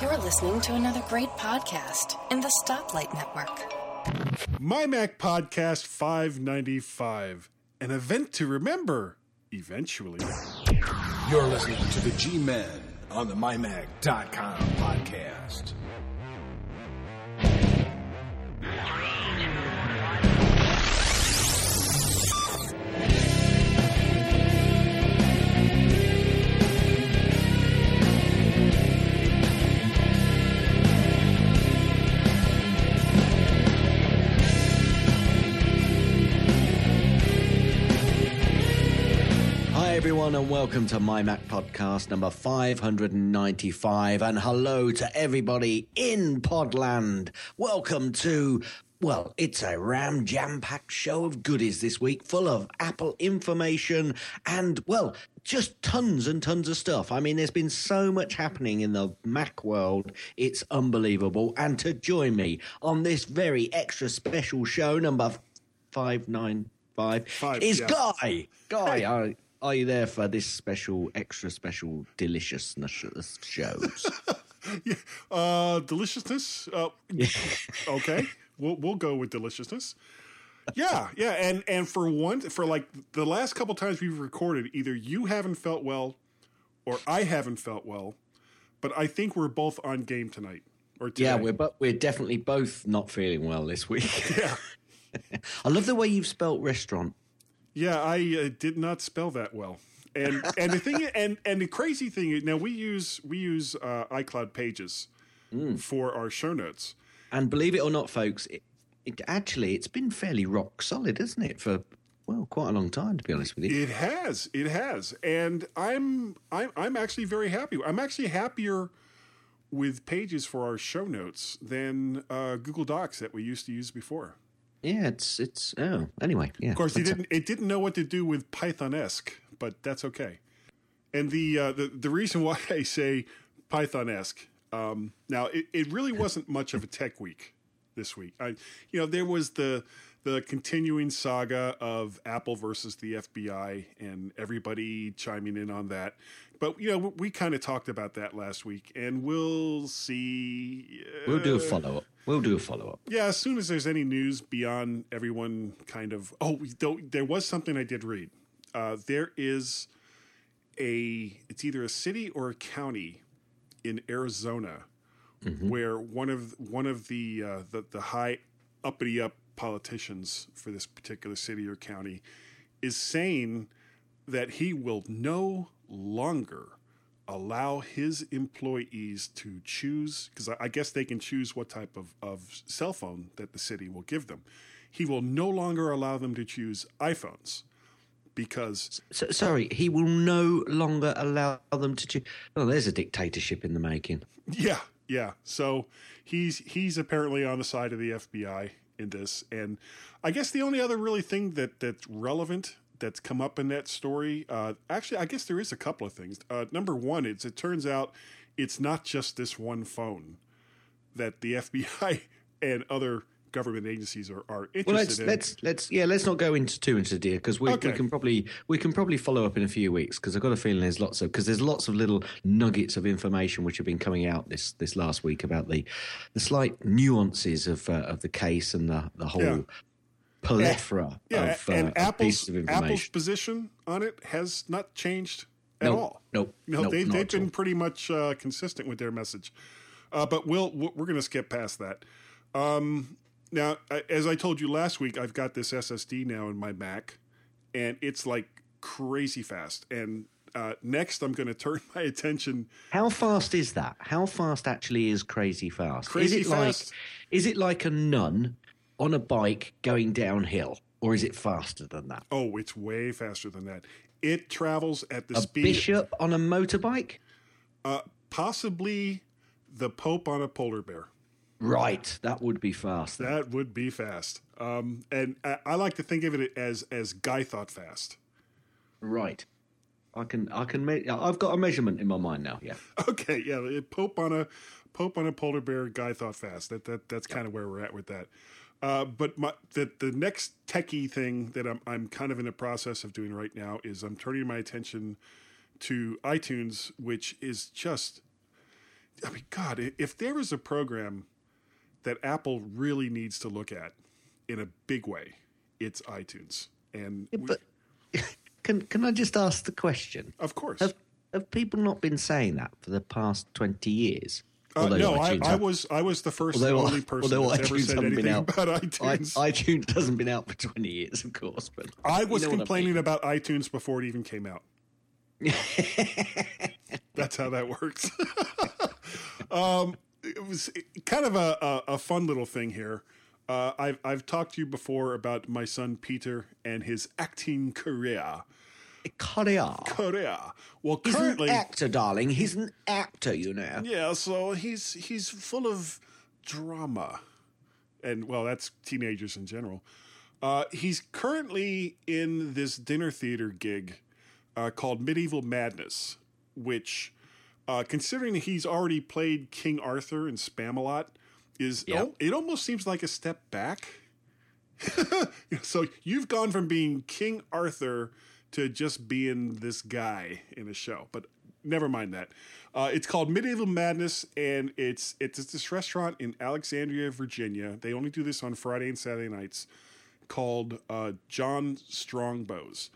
You're listening to another great podcast in the Stoplight Network. My Mac Podcast 595, an event to remember eventually. You're listening to the G Men on the MyMac.com podcast. Everyone, and welcome to My Mac Podcast number 595. And hello to everybody in Podland. Welcome to, well, it's a ram jam packed show of goodies this week, full of Apple information and, well, just tons and tons of stuff. I mean, there's been so much happening in the Mac world, it's unbelievable. And to join me on this very extra special show, number 595, Five, is yeah. Guy. Guy, are, are you there for this special, extra special deliciousness shows? Uh, deliciousness. Uh, okay, we'll we'll go with deliciousness. Yeah, yeah, and and for one, for like the last couple times we've recorded, either you haven't felt well, or I haven't felt well, but I think we're both on game tonight. Or today. yeah, we're but we're definitely both not feeling well this week. yeah, I love the way you've spelt restaurant. Yeah. I uh, did not spell that well, and and the thing and and the crazy thing is now we use we use uh, iCloud Pages for our show notes. And believe it or not, folks, it, it actually it's been fairly rock solid, isn't it? For well, quite a long time, to be honest with you. It has, it has, and I'm I'm I'm actually very happy. I'm actually happier with pages for our show notes than uh, Google Docs that we used to use before. Yeah, it's it's oh anyway. Yeah, Of course, it didn't it didn't know what to do with Python esque, but that's okay. And the uh, the the reason why I say Python esque um, now it, it really wasn't much of a tech week this week. I you know there was the the continuing saga of Apple versus the FBI and everybody chiming in on that. But you know we, we kind of talked about that last week, and we'll see. We'll do a uh, follow up. We'll do a follow up. yeah, as soon as there's any news beyond everyone kind of oh, there was something I did read. Uh, there is a it's either a city or a county in Arizona where one of one of the uh, the the high uppity up politicians for this particular city or county is saying that he will no longer allow his employees to choose because I, guess they can choose what type of, of cell phone that the city will give them. He will no longer allow them to choose iPhones because So, sorry, he will no longer allow them to choose. Oh, there's a dictatorship in the making. Yeah, yeah. So he's he's apparently on the side of the FBI in this, and I guess the only other really thing that that's relevant that's come up in that story, uh, actually, I guess there is a couple of things. Uh, number one, it's it turns out it's not just this one phone that the FBI and other government agencies are, are interested Well, let's in. let's let's yeah, let's not go into too into deal because we, Okay. we can probably we can probably follow up in a few weeks because I've got a feeling there's lots of because there's lots of little nuggets of information which have been coming out this this last week about the the slight nuances of uh, of the case and the the whole Yeah. Plethora yeah, of, uh, and of Apple's pieces of information. Apple's position on it has not changed at Nope, all. nope, no, nope, they, they've been all. pretty much uh, consistent with their message. Uh, but we'll we're going to skip past that. Um, now, as I told you last week, I've got this SSD now in my Mac, and it's like crazy fast. And uh, next, I'm going to turn my attention. How fast is that? How fast actually is crazy fast? Crazy is it fast? like is it like a nun on a bike going downhill, or is it faster than that? Oh, it's way faster than that. It travels at the speed. A speed, bishop on a motorbike? uh, possibly the Pope on a polar bear. Right, that would be fast. then. That would be fast. Um, and I, I like to think of it as as Guy thought fast. Right. I can I can make I've got a measurement in my mind now. Yeah. Okay, yeah, Pope on a Pope on a polar bear. Guy thought fast. That that that's kind of where we're at with that. Uh, but my, the the next techie thing that I'm I'm kind of in the process of doing right now is I'm turning my attention to iTunes, which is just I mean, God, if there is a program that Apple really needs to look at in a big way, it's iTunes. And we- But can can I just ask the question? of course, Have have people not been saying that for the past twenty years? Uh, no, I, I was I was the first and although, only person although that's ever iTunes said hasn't been anything out, about I- iTunes. iTunes hasn't been out for twenty years, of course. But I was you know what I complaining mean. about iTunes before it even came out. That's how that works. um, it was kind of a, a, a fun little thing here. Uh, I've I've talked to you before about my son Peter and his acting career. Korea. Korea. Well, He's currently, an actor, darling. He's an actor, you know. yeah. So he's he's full of drama, and well, that's teenagers in general. Uh, he's currently in this dinner theater gig uh, called Medieval Madness, which, uh, considering he's already played King Arthur and Spamalot, is Yeah. oh, it almost seems like a step back. so you've gone from being King Arthur to just being this guy in a show, but never mind that. Uh, it's called Medieval Madness, and it's it's this restaurant in Alexandria, Virginia. They only do this on Friday and Saturday nights, called uh, John Strongbows.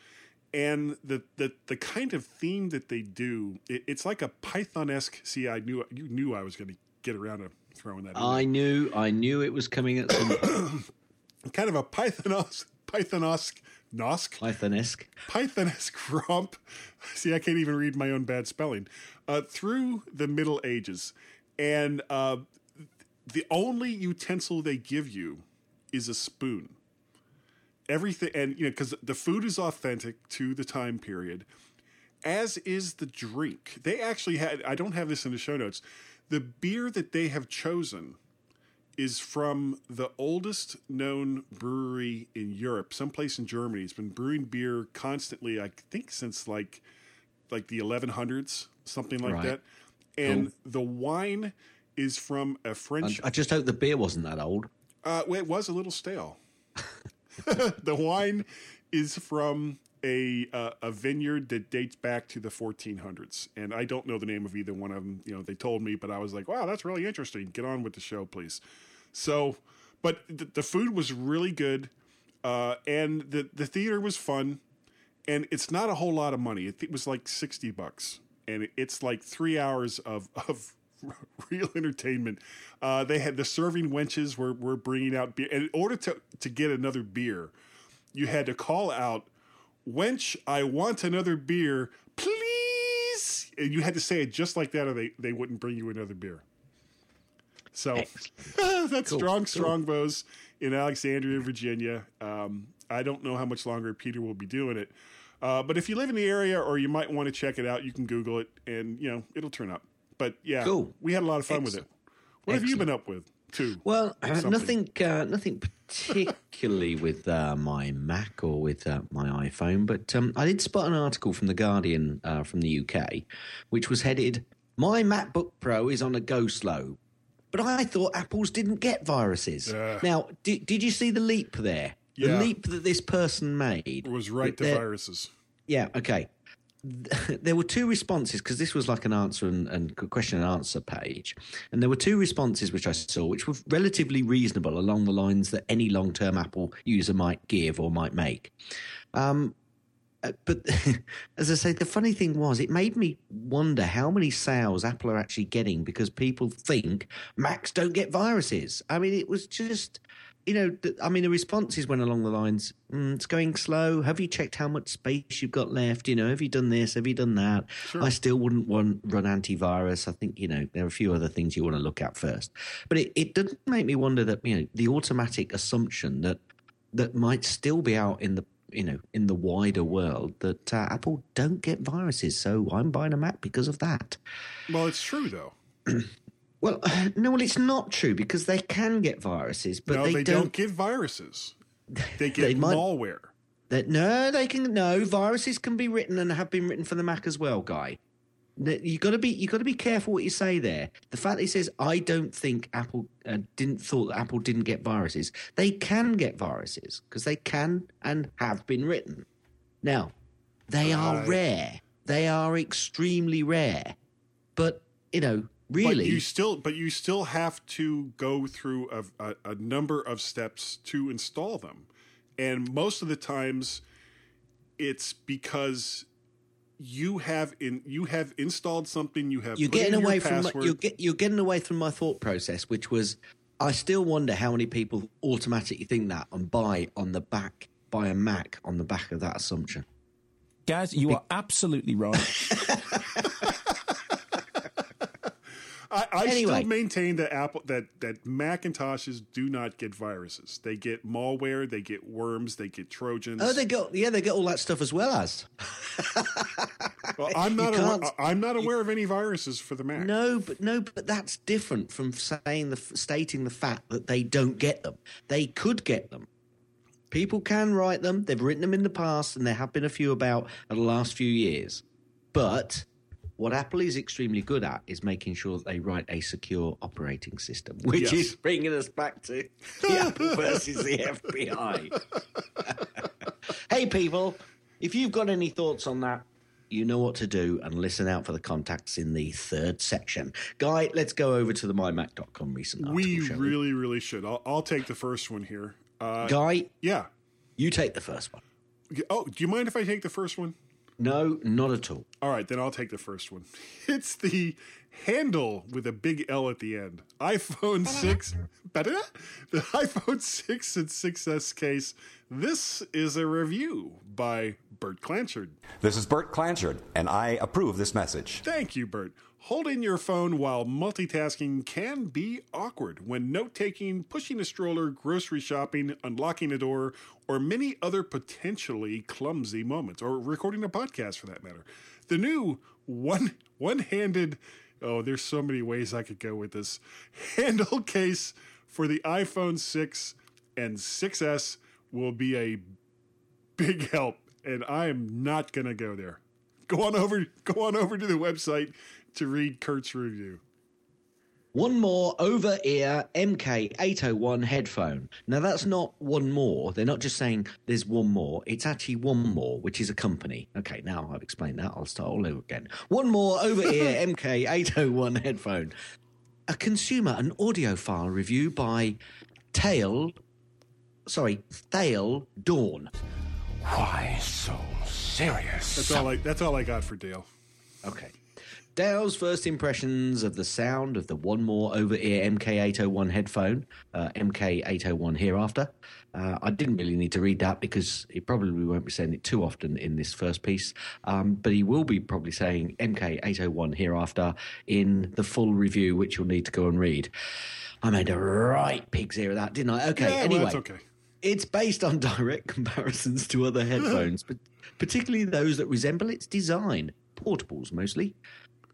And the, the the kind of theme that they do, it, it's like a Python esque. See, I knew you knew I was going to get around to throwing that. in. I knew, I knew it was coming at some kind of a Pythonos Pythonosque Nosk Pythonesque. Pythonesque romp. See, I can't even read my own bad spelling. Uh, through the Middle Ages, and uh, the only utensil they give you is a spoon. Everything, and you know, because the food is authentic to the time period, as is the drink. They actually had. I don't have this in the show notes. The beer that they have chosen is from the oldest known brewery in Europe, someplace in Germany. It's been brewing beer constantly, I think since like like the 1100s, something like Right. that. And the wine is from a French. I just hope the beer wasn't that old. Uh, well, it was a little stale. the wine is from a uh, a vineyard that dates back to the 1400s, and I don't know the name of either one of them. You know, they told me, but I was like, "Wow, that's really interesting. Get on with the show, please." So, but the, the food was really good, uh, and the the theater was fun, and it's not a whole lot of money. It, it was like sixty bucks, and it, it's like three hours of of real entertainment. Uh, they had the serving wenches were were bringing out beer, and in order to to get another beer, you had to call out, "Wench, I want another beer, please!" And you had to say it just like that, or they they wouldn't bring you another beer. So that's strong, strong bows in Alexandria, Virginia. Um, I don't know how much longer Peter will be doing it, uh, but if you live in the area or you might want to check it out, you can Google it, and you know it'll turn up. But yeah, Cool. we had a lot of fun with it. What have you been up with too? Well, uh, nothing, uh, nothing particularly with uh, my Mac or with uh, my iPhone, but um, I did spot an article from the Guardian uh, from the UK, which was headed "My MacBook Pro is on a go slow." But I thought Apple's didn't get viruses. Ugh. Now, did, did you see the leap there? The Yeah. leap that this person made It was right to viruses. Yeah, okay. There were two responses because this was like an answer and, and question and answer page. And there were two responses which I saw, which were relatively reasonable along the lines that any long term Apple user might give or might make. Um, uh, but as I say, the funny thing was, it made me wonder how many sales Apple are actually getting because people think Macs don't get viruses. I mean, it was just, you know, th- I mean, the responses went along the lines, mm, it's going slow. Have you checked how much space you've got left? You know, have you done this? Have you done that? I still wouldn't want run antivirus. I think, you know, there are a few other things you want to look at first. But it, it did make me wonder that, you know, the automatic assumption that that might still be out in the you know in the wider world that uh, Apple don't get viruses. So I'm buying a Mac because of that. Well, it's true though. Well, no, well, it's not true because they can get viruses, but no, they, they, don't. don't, get viruses. They get They might- malware. that- no, they can. No, viruses can be written and have been written for the Mac as well, guy. You got to be you got to be careful what you say there. The fact that he says I don't think Apple uh, didn't thought that Apple didn't get viruses. They can get viruses because they can and have been written. Now, they are rare. They are extremely rare. But you know, Really? But you still, but you still have to go through a, a, a number of steps to install them, and most of the times, it's because you have in you have installed something. You have you're put in getting your away from my, password. you're, get, you're getting away from my thought process, which was I still wonder how many people automatically think that and buy on the back buy a Mac on the back of that assumption. Guys, you are absolutely right. I, I Anyway. still maintain that Apple that that Macintoshes do not get viruses. They get malware, they get worms, they get Trojans. Oh, they got yeah, they get all that stuff as well as well, I'm not you aware, I'm not aware of any viruses for the Mac. no, but no, but that's different from saying the stating the fact that they don't get them. They could get them. People can write them. They've written them in the past, and there have been a few about the last few years. But what Apple is extremely good at is making sure that they write a secure operating system, which Yes. is bringing us back to the Apple versus the FBI. hey, people, if you've got any thoughts on that, you know what to do and listen out for the contacts in the third section. Guy, let's go over to the mymac.com recent article. we really, really should. I'll, I'll take the first one here. Uh, Guy, yeah. you take the first one. Oh, do you mind if I take the first one? No, not at all. All right, then I'll take the first one. It's the handle with a big L at the end. iPhone 6. Better? The iPhone 6 and 6S case. This is a review by Bert Clanchard. This is Bert Clanchard, and I approve this message. Thank you, Bert. Holding your phone while multitasking can be awkward when note taking, pushing a stroller, grocery shopping, unlocking a door, or many other potentially clumsy moments, or recording a podcast for that matter. The new one one handed oh, there's so many ways I could go with this handle case for the iPhone 6 and 6S will be a big help, and I am not gonna go there. Go on over go on over to the website to read Kurt's review. One more over ear MK801 headphone. Now, that's not one more. They're not just saying there's one more. It's actually one more, which is a company. Okay, now I've explained that. I'll start all over again. One more over ear MK801 headphone. A consumer and audiophile review by Tail. Sorry, Thale Dawn. Why so serious? That's all I that's all I got for Dale. Okay. Dale's first impressions of the sound of the one more over ear MK801 headphone, uh, MK801 hereafter. Uh, I didn't really need to read that because he probably won't be saying it too often in this first piece, um, but he will be probably saying MK801 hereafter in the full review, which you'll need to go and read. I made a right pig's ear of that, didn't I? Okay, Yeah, well, anyway. that's okay. It's based on direct comparisons to other headphones, but particularly those that resemble its design, portables mostly,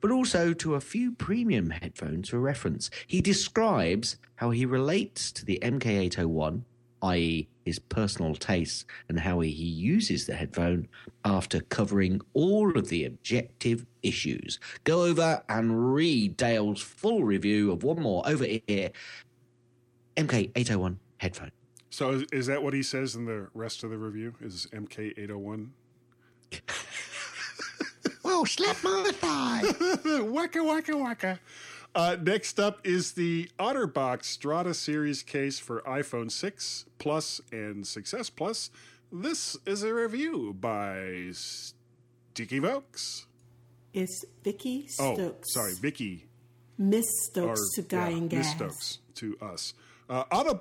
but also to a few premium headphones for reference. He describes how he relates to the MK801, i.e., his personal tastes, and how he uses the headphone after covering all of the objective issues. Go over and read Dale's full review of One More Over Ear MK801 headphone. So is, is that what he says in the rest of the review? Is MK801? Whoa, slap my thigh. waka, waka, waka. Uh, next up is the OtterBox Strata Series case for iPhone 6 Plus and 6S Plus. This is a review by Sticky Vokes. It's Vicky oh, Stokes. Oh, sorry, Vicky. Miss Stokes or, to Dying yeah, Gas. Miss Stokes to us. Uh, uh Otter,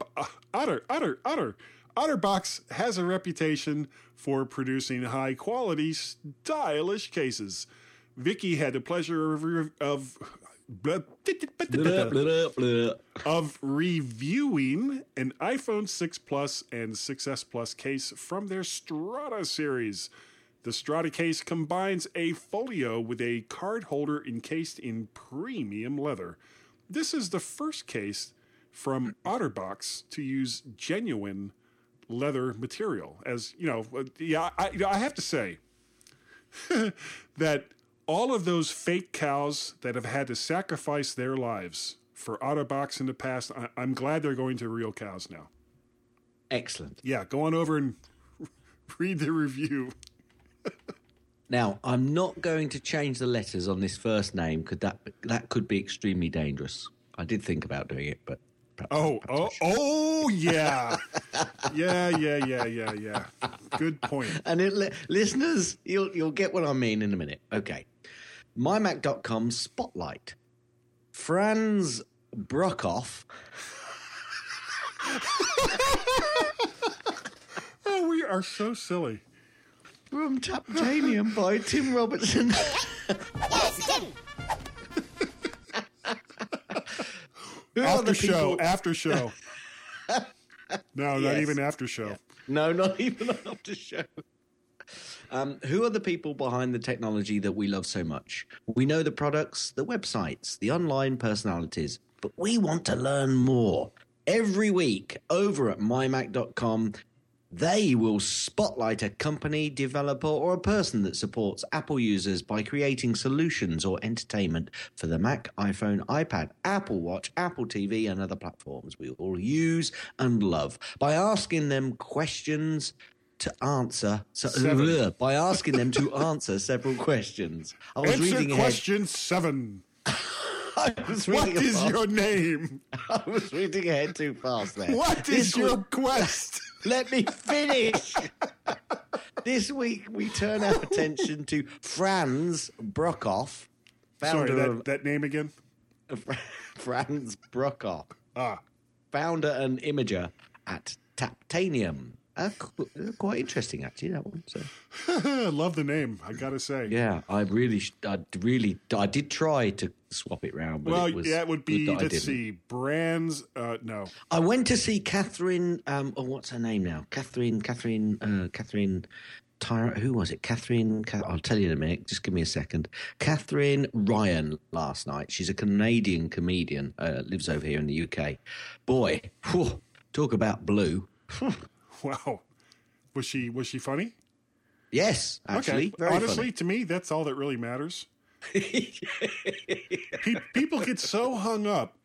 Otter, Otter, Otter. OtterBox has a reputation for producing high quality, stylish cases. Vicky had the pleasure of of of reviewing an iPhone 6 Plus and 6S Plus case from their Strata series. The Strata case combines a folio with a card holder encased in premium leather. This is the first case from OtterBox to use genuine leather material. As you know, yeah, I, you know, I have to say that all of those fake cows that have had to sacrifice their lives for OtterBox in the past, I, I'm glad they're going to real cows now. Excellent. Yeah, go on over and read the review. Now, I'm not going to change the letters on this first name because that that could be extremely dangerous. I did think about doing it, but Oh, oh, oh, yeah, yeah, yeah, yeah, yeah, yeah. Good point. And it, listeners, you'll you'll get what I mean in a minute. Okay. MyMac.com Spotlight. Franz Brockhoff. Oh, we are so silly. From Taptanium by Tim Robertson. Who are After show, people- after show. No, not even after show. No, not even after show. Um, who are the people behind the technology that we love so much? We know the products, the websites, the online personalities, but we want to learn more. Every week over at mymac.com, they will spotlight a company, developer, or a person that supports Apple users by creating solutions or entertainment for the Mac, iPhone, iPad, Apple Watch, Apple TV, and other platforms we all use and love by asking them questions to answer. So, Seven. by asking them to answer several questions. I was Answer reading ahead. question seven. I was reading is fast. your name? I was reading ahead too fast there. What is This your week- quest? Let me finish. this week we turn our attention to Franz Brockhoff, Sorry, founder that, that name again? Franz Brockhoff, Ah, founder and imager at Taptanium. Uh, uh, quite interesting, actually, that one. So, I love the name. I gotta say. yeah, I really, I really, I did try to swap it round, but Well, it was yeah, it would be. that I Let's see, brands. Uh, no, I went to see Katherine. Um, oh, what's her name now? Katherine. Katherine. Uh, Katherine. Tyra, who was it? Katherine. I'll tell you in a minute. Just give me a second. Katherine Ryan last night. She's a Canadian comedian. Uh, lives over here in the UK. Boy, whew, talk about blue. wow. Was she was she funny? Yes, actually, okay. very Honestly, funny. to me, that's all that really matters. Pe- people get so hung up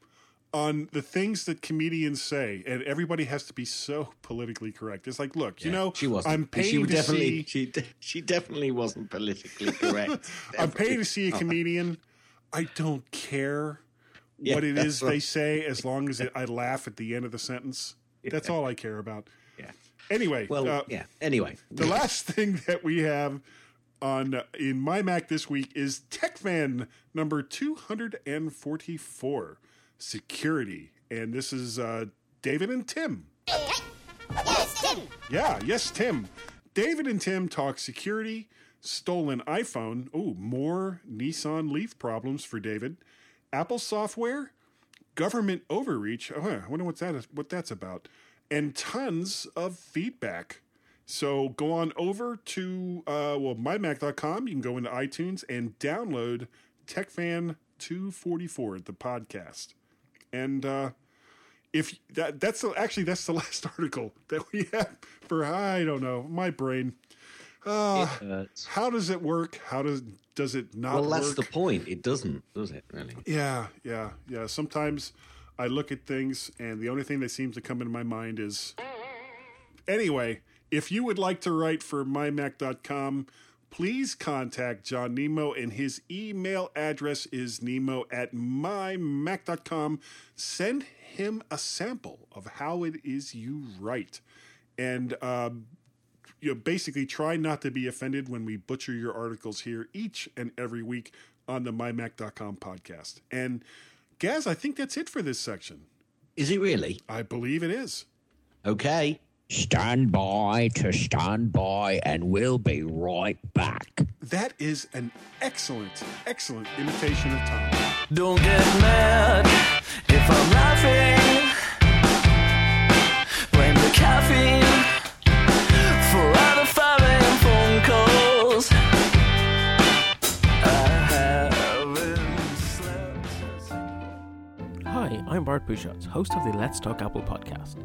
on the things that comedians say, and everybody has to be so politically correct. It's like, look, you know, she wasn't. I'm paying she to definitely. see. She de- she definitely wasn't politically correct. I'm paying to see a comedian. I don't care Yeah, what it is right. they say, as long as it, I laugh at the end of the sentence. That's all I care about. Yeah. Anyway, Well, uh, yeah. Anyway, the last thing that we have on in my Mac this week is TechFan number 244, security, and this is uh, David and Tim. Yeah, yes, Tim. David and Tim talk security, stolen iPhone. Oh, more Nissan Leaf problems for David. Apple software, government overreach. Oh, I wonder what's that what that's about. And tons of feedback. So go on over to uh, well mymac.com. You can go into iTunes and download TechFan 244, the podcast. And uh, if that that's the, actually that's the last article that we have for I don't know my brain. Uh, how does it work? How does does it not well, work? that's the point. It doesn't, does it? Really? Yeah, yeah, yeah. Sometimes I look at things and the only thing that seems to come into my mind is. Anyway, if you would like to write for mymac.com, please contact John Nemo and his email address is nemo at mymac.com. Send him a sample of how it is you write. And um, you know, basically try not to be offended when we butcher your articles here each and every week on the mymac.com podcast. And Gaz, I think that's it for this section. Is it really? I believe it is. Okay. Stand by to stand by, and we'll be right back. That is an excellent, excellent imitation of Tom. Don't get mad if I'm laughing. Blame the caffeine for all the five a.m. phone calls. I haven't slept. Hi, I'm Bart Busschots, host of the Let's Talk Apple podcast.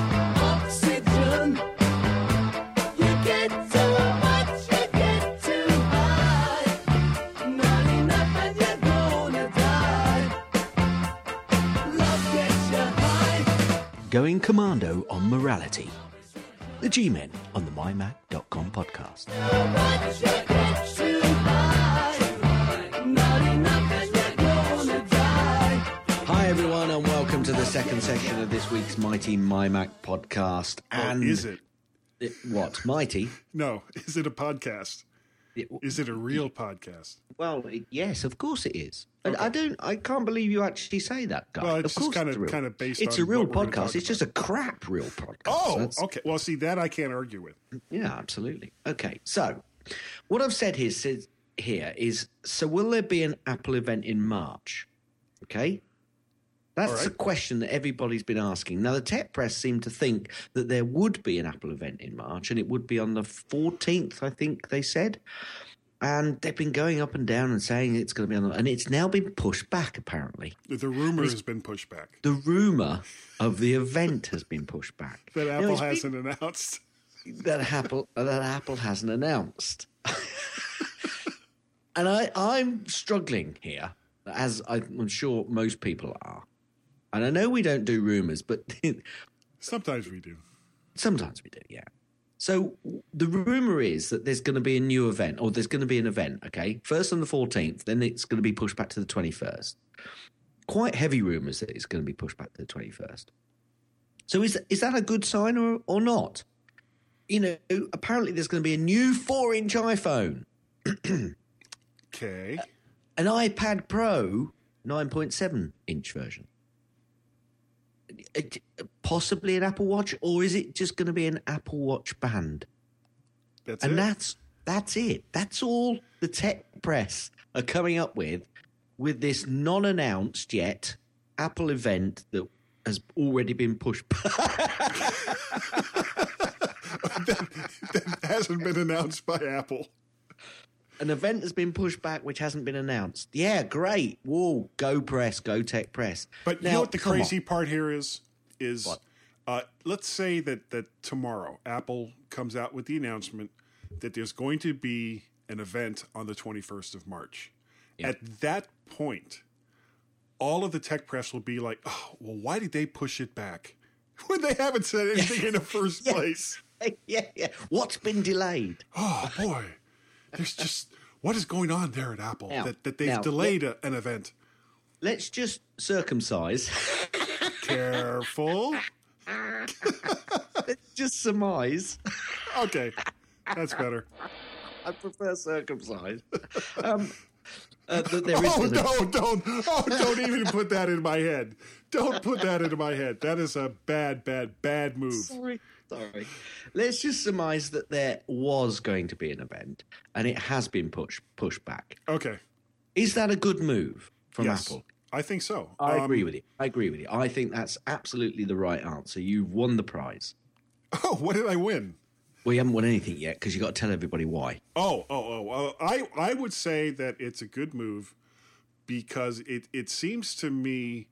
going commando on morality. The G Men on the MyMac.com podcast. Hi, everyone, and welcome to the second section of this week's Mighty MyMac podcast. And Oh, is it? it- what? Mighty? No. Is it a podcast? It- Is it a real podcast? Well, it- yes, of course it is. And I don't. I can't believe you actually say that, guy. Well, of it's just course kinda- it's real. kinda based It's a real what we're gonna podcast. It's just a crap real podcast. Oh, That's- okay. Well, see, that I can't argue with. Yeah, absolutely. Okay, so what I've said here, says, here is so will there be an Apple event in March? Okay. That's right. a question that everybody's been asking. Now, the tech press seem to think that there would be an Apple event in March, and it would be on the 14th, I think they said. And they've been going up and down and saying it's going to be on, the, and it's now been pushed back, apparently. The rumor has been pushed back The rumor of the event has been pushed back. that Apple it's been- hasn't announced. that Apple that Apple hasn't announced. and I, I'm struggling here, as I'm sure most people are. And I know we don't do rumors, but Sometimes we do. sometimes we do, yeah. So the rumor is that there's going to be a new event, or there's going to be an event. Okay, first on the 14th, then it's going to be pushed back to the 21st. Quite heavy rumors that it's going to be pushed back to the 21st. So is is that a good sign or or not? You know, apparently there's going to be a new four-inch iPhone, Okay. an iPad Pro 9.7 inch version. Possibly an Apple Watch, or is it just going to be an Apple Watch band? That's and it. that's that's it. That's all the tech press are coming up with with this non-announced yet Apple event that has already been pushed back. that hasn't been announced by Apple. An event has been pushed back which hasn't been announced. Yeah, great. Whoa, go press, go tech press. But you Now, know what the come on. crazy part here is? Is uh, let's say that that tomorrow Apple comes out with the announcement that there's going to be an event on the 21st of March. At that point, all of the tech press will be like, "Oh, well, why did they push it back when they haven't said anything in the first place?" yeah, yeah. What's been delayed? Oh boy, there's just what is going on there at Apple Now- that, that they've now, delayed a, an event. Let's just circumcise. Careful. Let's just surmise. Okay, that's better. I prefer circumcised. Um, uh, that there is Oh no! Don't! Oh, don't even put that in my head. Don't put that into my head. That is a bad, bad, bad move. Sorry, sorry. Let's just surmise that there was going to be an event and it has been pushed pushed back. Okay. Is that a good move from yes, Apple? I think so. I Um, agree with you. I agree with you. I think that's absolutely the right answer. You've won the prize. Oh, what did I win? Well, you haven't won anything yet because you got to tell everybody why. Oh, oh, oh. Uh, I I would say that it's a good move because it it seems to me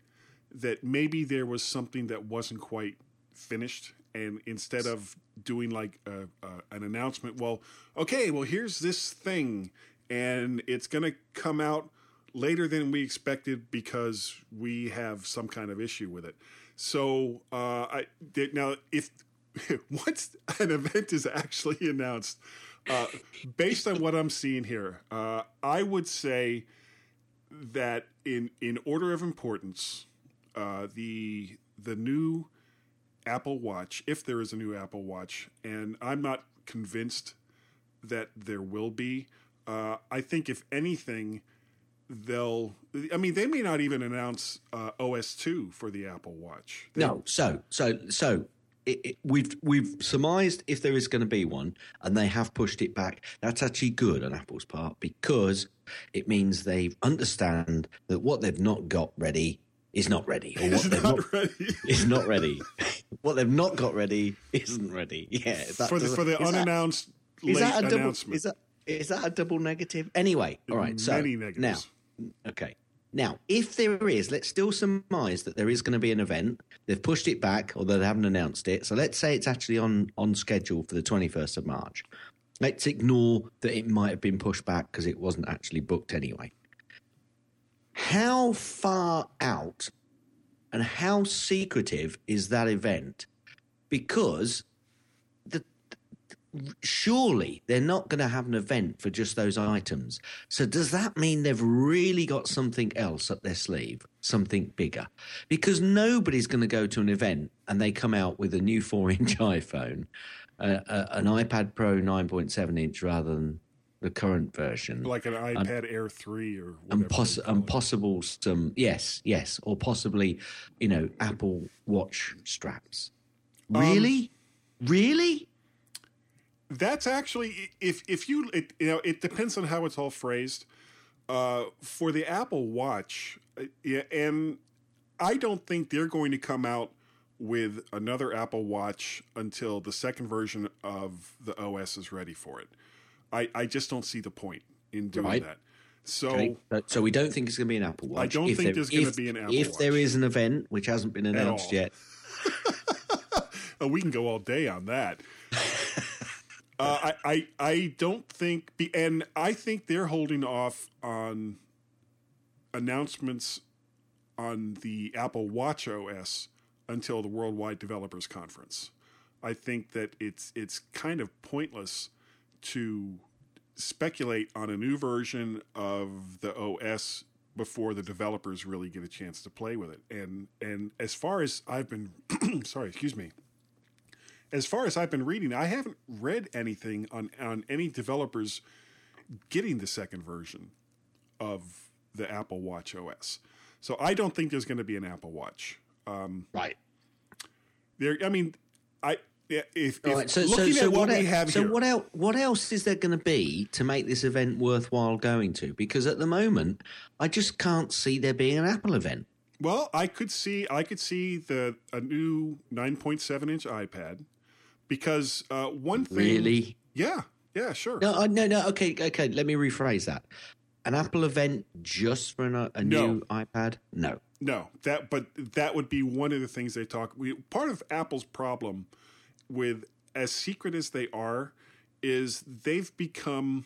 that maybe there was something that wasn't quite finished, and instead of doing like a, a, an announcement, well, okay, well here's this thing, and it's going to come out later than we expected because we have some kind of issue with it. So uh, I now if once an event is actually announced, uh, based on what I'm seeing here, uh, I would say that in in order of importance, uh, the the new Apple Watch, if there is a new Apple Watch, and I'm not convinced that there will be. Uh, I think if anything, they'll. I mean, they may not even announce uh, OS two for the Apple Watch. They- No, so so so it, it, we've we've surmised if there is going to be one, and they have pushed it back. That's actually good on Apple's part because it means they understand that what they've not got ready is not ready, or what they've not not ready. is not ready. what they've not got ready isn't ready. Yeah, for the for the is that- unannounced is that a double? Is that is that a double negative? Anyway, all right. So Many now, okay. Now, if there is, let's still surmise that there is going to be an event. They've pushed it back, although they haven't announced it. So let's say it's actually on on schedule for the twenty first of March. Let's ignore that it might have been pushed back because it wasn't actually booked anyway. How far out And how secretive is that event? Because the, surely they're not going to have an event for just those items. So does that mean they've really got something else up their sleeve, something bigger? Because nobody's going to go to an event and they come out with a new four-inch iPhone, uh, uh, an iPad Pro 9.7 inch rather than the current version, like an iPad Air three or and, whatever. poss- and possible some yes, yes, or possibly you know Apple Watch straps. Um, Really, really? That's actually if if you it, you know it depends on how it's all phrased. Uh, for the Apple Watch, uh, yeah, and I don't think they're going to come out with another Apple Watch until the second version of the OS is ready for it. I, I just don't see the point in doing Right. that. So Okay, so we don't think it's going to be an Apple Watch. I don't think there- there's gonna be an Apple If there Watch. is an event which hasn't been announced yet, Oh, we can go all day on that. uh, I, I I don't think, be, and I think they're holding off on announcements on the Apple Watch OS until the Worldwide Developers Conference. I think that it's it's kind of pointless to speculate on a new version of the OS before the developers really get a chance to play with it. And and as far as I've been sorry, excuse me. As far as I've been reading, I haven't read anything on on any developers getting the second version of the Apple Watch OS. So I don't think there's going to be an Apple Watch. Um, right? There, I mean, I if, if right, so, so, looking so at what, what, we have so here, what else? What else is there going to be to make this event worthwhile going to? Because at the moment, I just can't see there being an Apple event. Well, I could see I could see the a new 9.7 inch iPad because uh, one thing Really? yeah yeah sure No, I- no, no. Okay, okay. Let me rephrase that. An Apple event just for an, a No. new iPad? No. No, that but that would be one of the things they talk. We, part of Apple's problem with as secret as they are is they've become.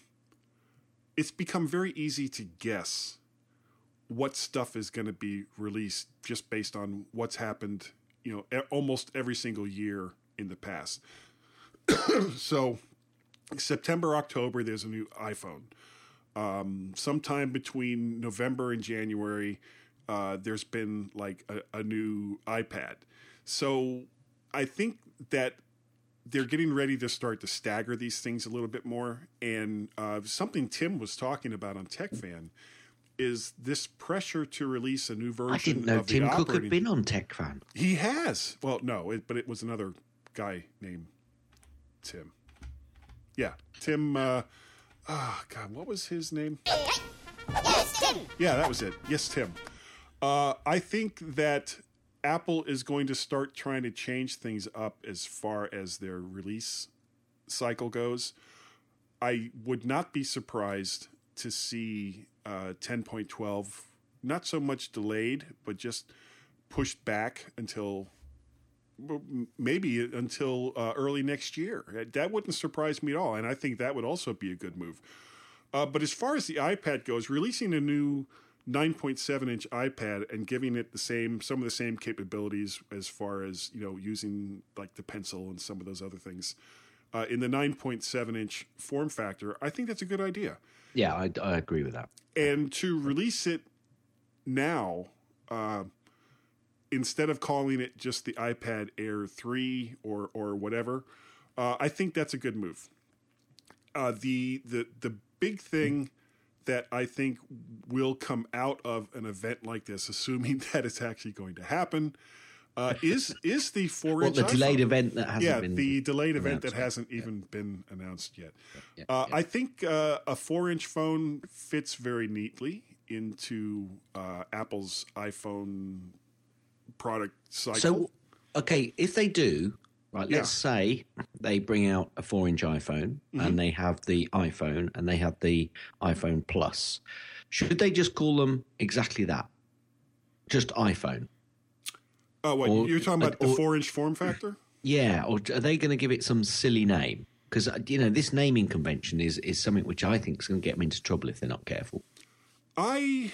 It's become very easy to guess what stuff is going to be released just based on what's happened. You know, almost every single year in the past. so, September, October, there's a new iPhone. Um, sometime between November and January, uh, there's been like a, a new iPad. So I think that they're getting ready to start to stagger these things a little bit more. And uh, something Tim was talking about on TechFan is this pressure to release a new version. I didn't know of Tim Cook had been on TechFan. He has. Well, no, it, but it was another guy named Tim. Yeah, Tim. Uh, oh God, what was his name? Yes, Tim. Yeah, that was it. Yes, Tim. Uh, I think that Apple is going to start trying to change things up as far as their release cycle goes. I would not be surprised to see uh, 10.12 not so much delayed, but just pushed back until maybe until uh, early next year. That wouldn't surprise me at all, and I think that would also be a good move. Uh, but as far as the iPad goes, releasing a new 9.7 inch iPad and giving it the same some of the same capabilities as far as you know using like the pencil and some of those other things uh, in the 9.7 inch form factor, I think that's a good idea. Yeah, I, I agree with that. And to release it now, uh, instead of calling it just the iPad Air 3 or or whatever, uh, I think that's a good move. Uh, the the the big thing that I think will come out of an event like this, assuming that it's actually going to happen, uh, is is the four Well, the delayed event that hasn't yeah been the delayed event that yet. hasn't even been announced yet. Yeah, Uh, I think uh, a four inch phone fits very neatly into uh, Apple's iPhone product cycle. So, okay, if they do, right, Yeah. let's say they bring out a four inch iPhone Mm-hmm. and they have the iPhone and they have the iPhone Plus. Should they just call them exactly that? Just iPhone? oh, wait, or- you're talking about the or- four inch form factor? Yeah, or are they going to give it some silly name? Because you know this naming convention is is something which I think is going to get them into trouble if they're not careful. I,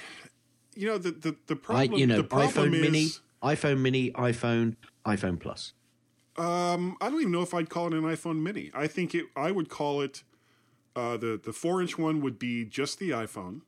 you know, the the, the I, problem. you know, the problem iPhone is, Mini, iPhone Mini, iPhone, iPhone Plus. Um, I don't even know if I'd call it an iPhone Mini. I think it. I would call it uh, the the four inch one would be just the iPhone,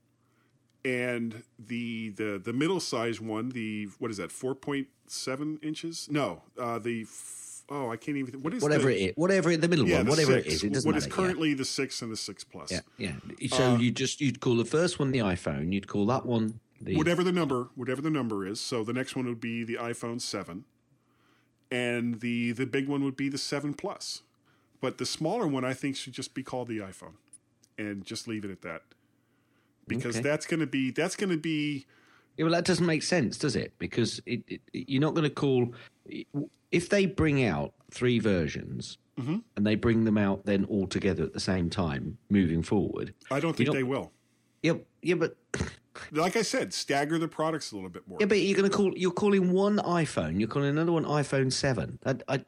and the the the middle size one, the what is that, four point seven inches? No, uh, the f- oh, I can't even. What is Whatever the, it is, whatever the middle Yeah, one, the whatever six. it is, it doesn't What matter. is yeah. currently the six and the six plus. Yeah, yeah. So Uh, you just you'd call the first one the iPhone. You'd call that one the whatever the number, whatever the number is. So the next one would be the iPhone seven, and the the big one would be the seven plus. But the smaller one, I think, should just be called the iPhone, and just leave it at that, because Okay. that's going to be that's going to be Yeah, well, that doesn't make sense, does it? Because it, it, you're not going to call if they bring out three versions Mm-hmm. and they bring them out then all together at the same time, moving forward. I don't think don't- they will. Yeah, yeah, but Like I said, stagger the products a little bit more. yeah, but you're going to call you're calling one iPhone, you're calling another one iPhone seven. I, I,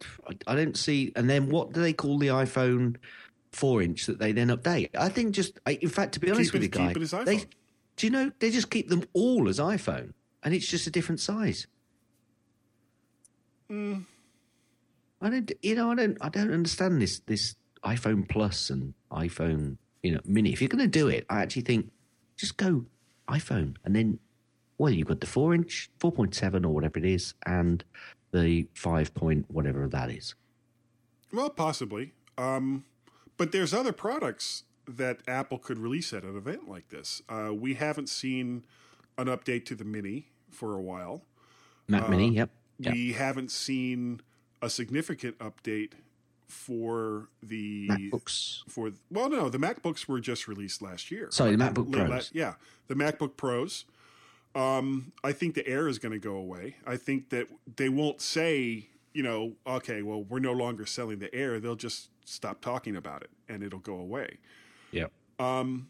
I don't see. And then what do they call the iPhone four inch that they then update? I think just, I, in fact, to be honest Keep with it- you, guy, it as they, do you know they just keep them all as iPhone, and it's just a different size. Mm. I don't, you know, I don't, I don't understand this this iPhone Plus and iPhone, you know, Mini. If you're going to do it, I actually think just go iPhone, and then, well, you've got the four inch, four point seven or whatever it is, and the five point whatever that is. Well, possibly. Um, but there's other products that Apple could release at an event like this. Uh, we haven't seen an update to the Mini for a while. Mac Mini, yep. yep. We haven't seen a significant update for the MacBooks. For well, no, the MacBooks were just released last year. Sorry, the MacBook Pros. yeah, the MacBook Pros. Um, I think the Air is going to go away. I think that they won't say, you know, okay, well, we're no longer selling the Air. They'll just stop talking about it, and it'll go away Yep. um,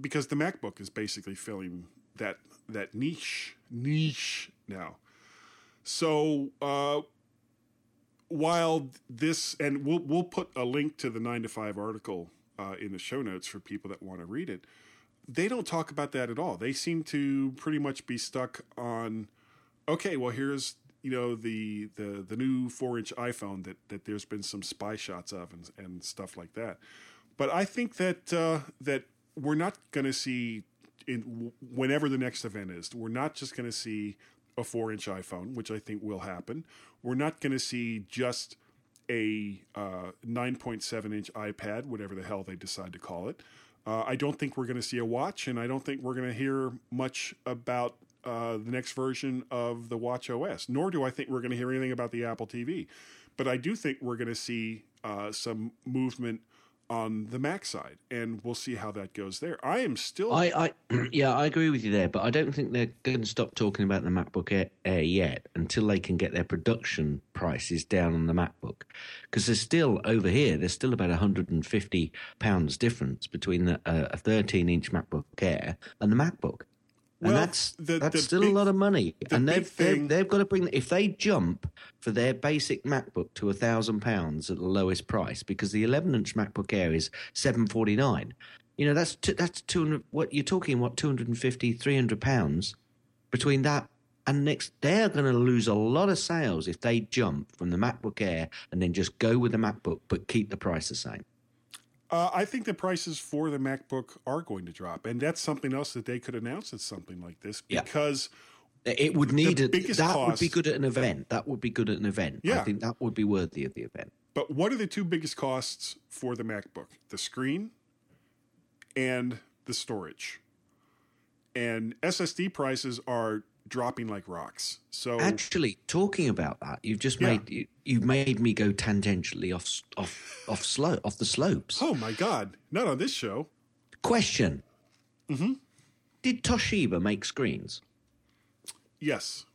because the MacBook is basically filling that that niche niche now. So uh, while this, and we'll we'll put a link to the nine to five article uh, in the show notes for people that want to read it. They don't talk about that at all. They seem to pretty much be stuck on, okay, well here's you know the the the new four inch iPhone that that there's been some spy shots of and and stuff like that. But I think that uh, that we're not going to see in whenever the next event is. We're not just going to see a four-inch iPhone, which I think will happen. We're not going to see just a uh, 9.7-inch iPad, whatever the hell they decide to call it. Uh, I don't think we're going to see a watch, and I don't think we're going to hear much about uh, the next version of the Watch OS. Nor do I think we're going to hear anything about the Apple TV. But I do think we're going to see uh, some movement on the Mac side, and we'll see how that goes there. I am still. I, I, yeah, I agree with you there, but I don't think they're going to stop talking about the MacBook Air, yet until they can get their production prices down on the MacBook. Because there's still over here, there's still about 150 pounds difference between the, uh, a 13 inch MacBook Air and the MacBook. And Well, that's the- that's the still big- a lot of money, the and they've, they've they've got to bring. If they jump for their basic MacBook to a thousand pounds at the lowest price, because the 11 inch MacBook Air is 749, you know that's t- that's 200. What you're talking? What 250, 300 pounds between that and next? They're going to lose a lot of sales if they jump from the MacBook Air and then just go with the MacBook, but keep the price the same. Uh, I think the prices for the MacBook are going to drop, and that's something else that they could announce at something like this Yeah. because It would need The a, biggest that would be good at an event. That would be good at an event. I think that would be worthy of the event. But what are the two biggest costs for the MacBook? The screen and the storage. And SSD prices are dropping like rocks. So Actually, talking about that, you've just Yeah. made you, you've made me go tangentially off off off slope off the slopes. oh my god, not on this show. Question: Did Toshiba make screens? Yes.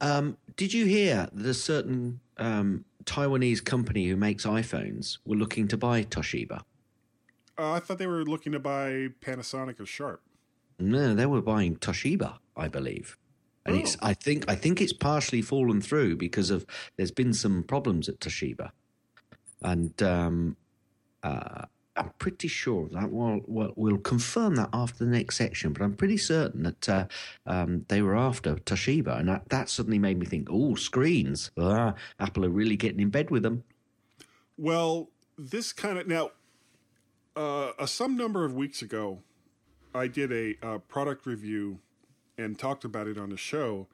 Um, did you hear that a certain um, Taiwanese company who makes iPhones were looking to buy Toshiba? Uh, I thought they were looking to buy Panasonic or Sharp. No, they were buying Toshiba, I believe. And it's Oh. I think I think it's partially fallen through because of there's been some problems at Toshiba. And um uh I'm pretty sure that. Well, well, we'll confirm that after the next section, but I'm pretty certain that uh, um, they were after Toshiba, and that, that suddenly made me think, oh, screens. Ah, Apple are really getting in bed with them. Well, this kind of now, uh, uh, some number of weeks ago, I did a uh, product review and talked about it on the show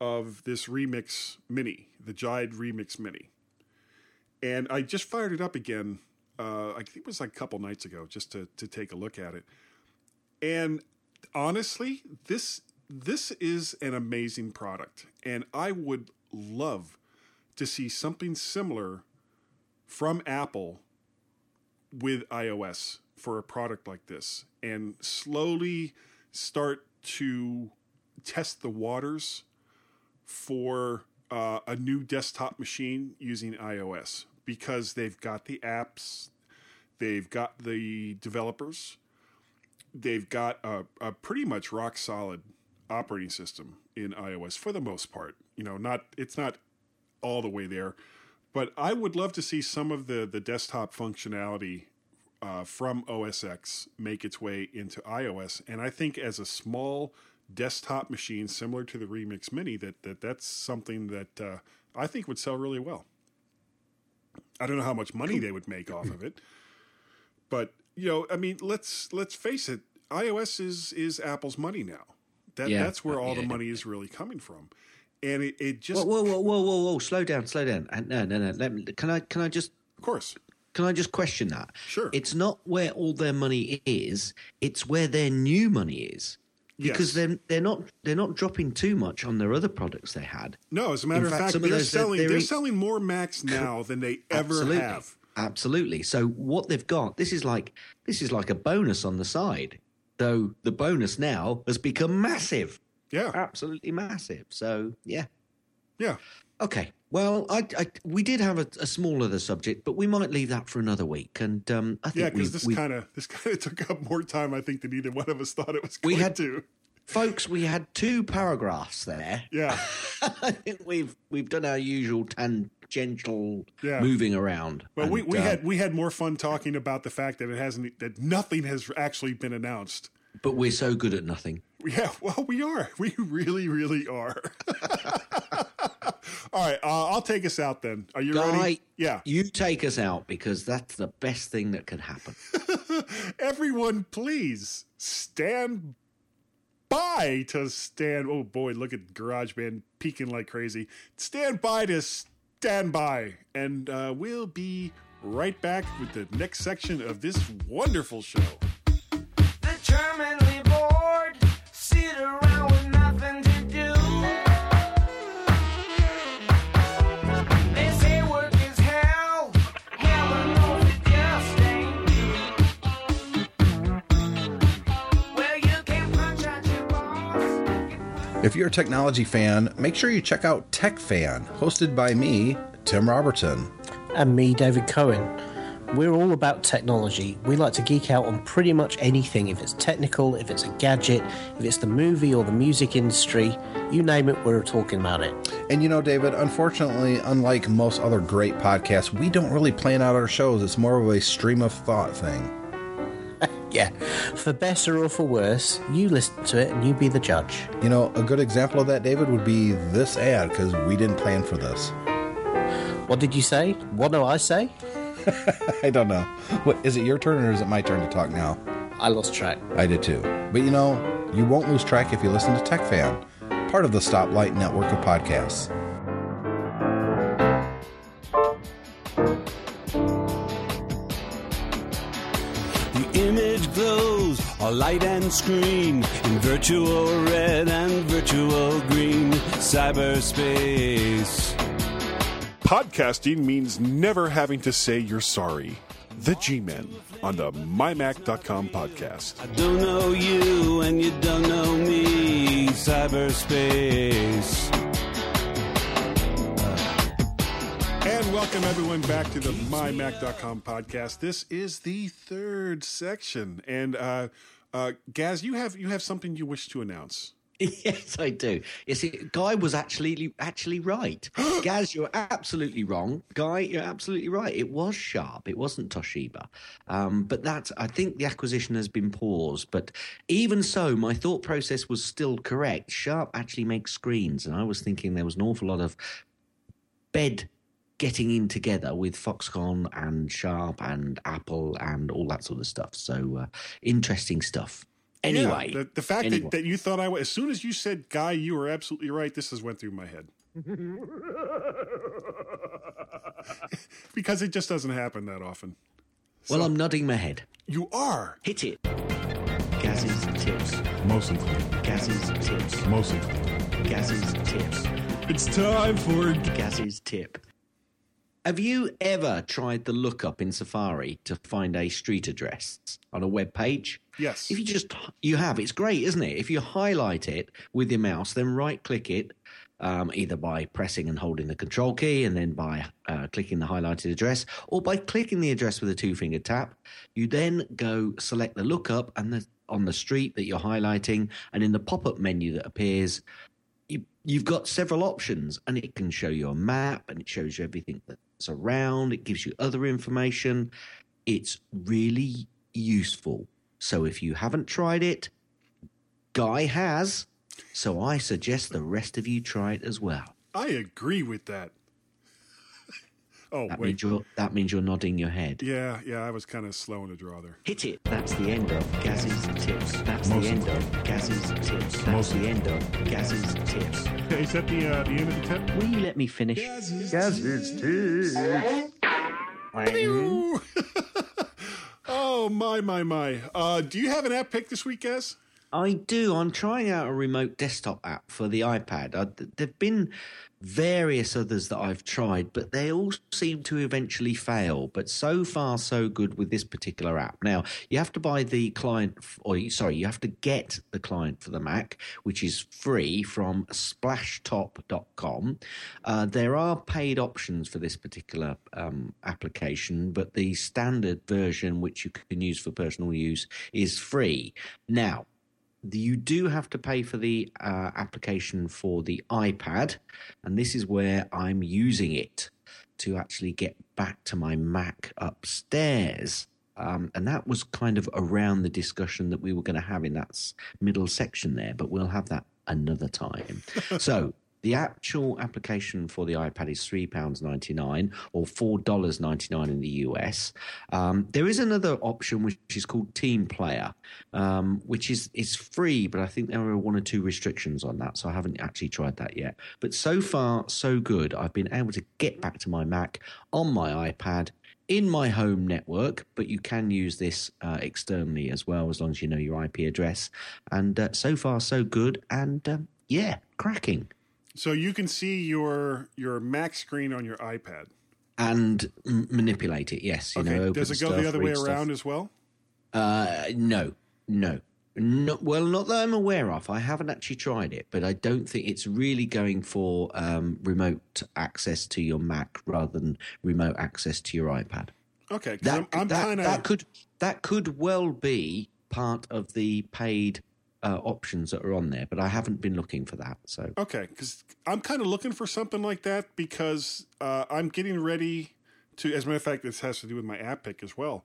of this Remix Mini, the Jide Remix Mini, and I just fired it up again. Uh, I think it was like a couple nights ago, just to to take a look at it. And honestly, this this is an amazing product, and I would love to see something similar from Apple with iOS for a product like this and slowly start to test the waters for uh, a new desktop machine using iOS because they've got the apps, they've got the developers, they've got a, a pretty much rock solid operating system in iOS for the most part. You know, not it's not all the way there, but I would love to see some of the the desktop functionality uh, from OS X make its way into iOS. And I think as a small desktop machine similar to the Remix Mini, that, that that's something that uh, I think would sell really well. I don't know how much money they would make off of it, but you know, I mean, let's let's face it, iOS is is Apple's money now. That Yeah. that's where all the money is really coming from, and it, it just Whoa, whoa, whoa, whoa, whoa! Slow down, slow down. No, no, no. Let me, can I, can I just, of course, can I just question that? Sure. It's not where all their money is; it's where their new money is. Because Yes. they're they're not they're not dropping too much on their other products they had. no. As a matter In of fact, fact, they're those, selling they're they're selling more Macs now than they ever Absolutely. have. Absolutely. So what they've got, this is like this is like a bonus on the side. Though the bonus now has become massive. Yeah, Absolutely massive. So yeah. yeah. Okay. Well, I, I we did have a, a small other subject, but we might leave that for another week. And um, I think Yeah, because this kind of this kind of took up more time, I think, than either one of us thought it was going We had- to. folks, we had two paragraphs there. Yeah, I think we've we've done our usual tangential Yeah. moving around. well, we, we uh, had we had more fun talking about the fact that it hasn't that nothing has actually been announced. But we're so good at nothing. Yeah, well, we are. We really, really are. All right, uh, I'll take us out then. Are you Guy, ready? Yeah. you take us out because that's the best thing that could happen. Everyone, please stand by to stand. Oh boy, look at GarageBand peaking like crazy. Stand by to stand by, and uh, we'll be right back with the next section of this wonderful show. If you're a technology fan, make sure you check out Tech Fan, hosted by me, Tim Robertson. and me, David Cohen. We're all about technology. We like to geek out on pretty much anything. If it's technical, if it's a gadget, if it's the movie or the music industry, you name it, we're talking about it. And you know, David, unfortunately, unlike most other great podcasts, we don't really plan out our shows. It's more of a stream of thought thing. Yeah. For better or for worse, you listen to it and you be the judge. You know, a good example of that, David, would be this ad because we didn't plan for this. What did you say? What do I say? I don't know. What is it your turn or is it my turn to talk now? I lost track. I did too. But you know, you won't lose track if you listen to Tech Fan, part of the Stoplight network of podcasts. The image glows, all light and screen, in virtual red and virtual green, cyberspace. Podcasting means never having to say you're sorry. The G Men on the MyMac.com podcast. I don't know you and you don't know me, cyberspace. And welcome everyone back to the MyMac.com podcast. This is the third section, and uh, uh, Gaz, you have you have something you wish to announce. Yes, I do. You see, Guy was actually actually right. Gaz, you're absolutely wrong. Guy, you're absolutely right. It was Sharp. It wasn't Toshiba. Um, but that I think the acquisition has been paused. But even so, my thought process was still correct. Sharp actually makes screens, and I was thinking there was an awful lot of bed getting in together with Foxconn and Sharp and Apple and all that sort of stuff. So uh, interesting stuff. Anyway, Yeah, the, the fact anyway. that, that you thought I was, as soon as you said, Guy, you were absolutely right, this has went through my head. because it just doesn't happen that often. well, I'm nodding my head. You are. Hit it. Gaz's tips. Mostly clean. Gaz's tips. Mostly clean. Gaz's tips. It's time for Gaz's tip. Have you ever tried the lookup in Safari to find a street address on a web page? Yes. If you just you have, it's great, isn't it? If you highlight it with your mouse, then right click it, um, either by pressing and holding the control key, and then by uh, clicking the highlighted address, or by clicking the address with a two finger tap. You then go select the lookup and the on the street that you're highlighting, and in the pop up menu that appears, you, you've got several options and it can show you a map and it shows you everything that's around it gives you other information it's really useful so if you haven't tried it guy has. So i suggest the rest of you try it as well. I agree with that. oh, that wait. means you're that means you're nodding your head. Yeah, yeah, I was kind of slow in the draw there. hit it. That's the end of gaz's tips. That's Most the end of of gaz's tips. That's Most the end of gaz's tips. Is that the, uh, the end of the tip? will you let me finish oh, my, my, my. Uh, do you have an app pick this week, Gaz? I do. I'm trying out a remote desktop app for the iPad. I, there've been various others that I've tried, but they all seem to eventually fail. But so far, so good with this particular app. Now, you have to buy the client, or sorry, you have to get the client for the Mac, which is free from splashtop.com. Uh, there are paid options for this particular um, application, but the standard version, which you can use for personal use, is free. Now, you do have to pay for the uh, application for the iPad, and this is where I'm using it to actually get back to my Mac upstairs. Um, and that was kind of around the discussion that we were going to have in that middle section there, but we'll have that another time. so the actual application for the iPad is £3.99 or $4.99 in the US. Um, there is another option which is called Team Player, um, which is, is free, but I think there are one or two restrictions on that, so I haven't actually tried that yet. But so far, so good. I've been able to get back to my Mac on my iPad in my home network, but you can use this uh, externally as well, as long as you know your IP address. And uh, so far, so good. And um, yeah, cracking. So you can see your your Mac screen on your iPad. And m- manipulate it, yes. You Okay. know, Does it go stuff, the other way stuff. around as well? Uh, no, no. No, well, not that I'm aware of. I haven't actually tried it, but I don't think it's really going for um, remote access to your Mac rather than remote access to your iPad. Okay, That, I'm, I'm that, kind that could that could well be part of the paid uh, options that are on there, but I haven't been looking for that. So okay because I'm kind of looking for something like that because uh, I'm getting ready to. As a matter of fact, this has to do with my app pick as well.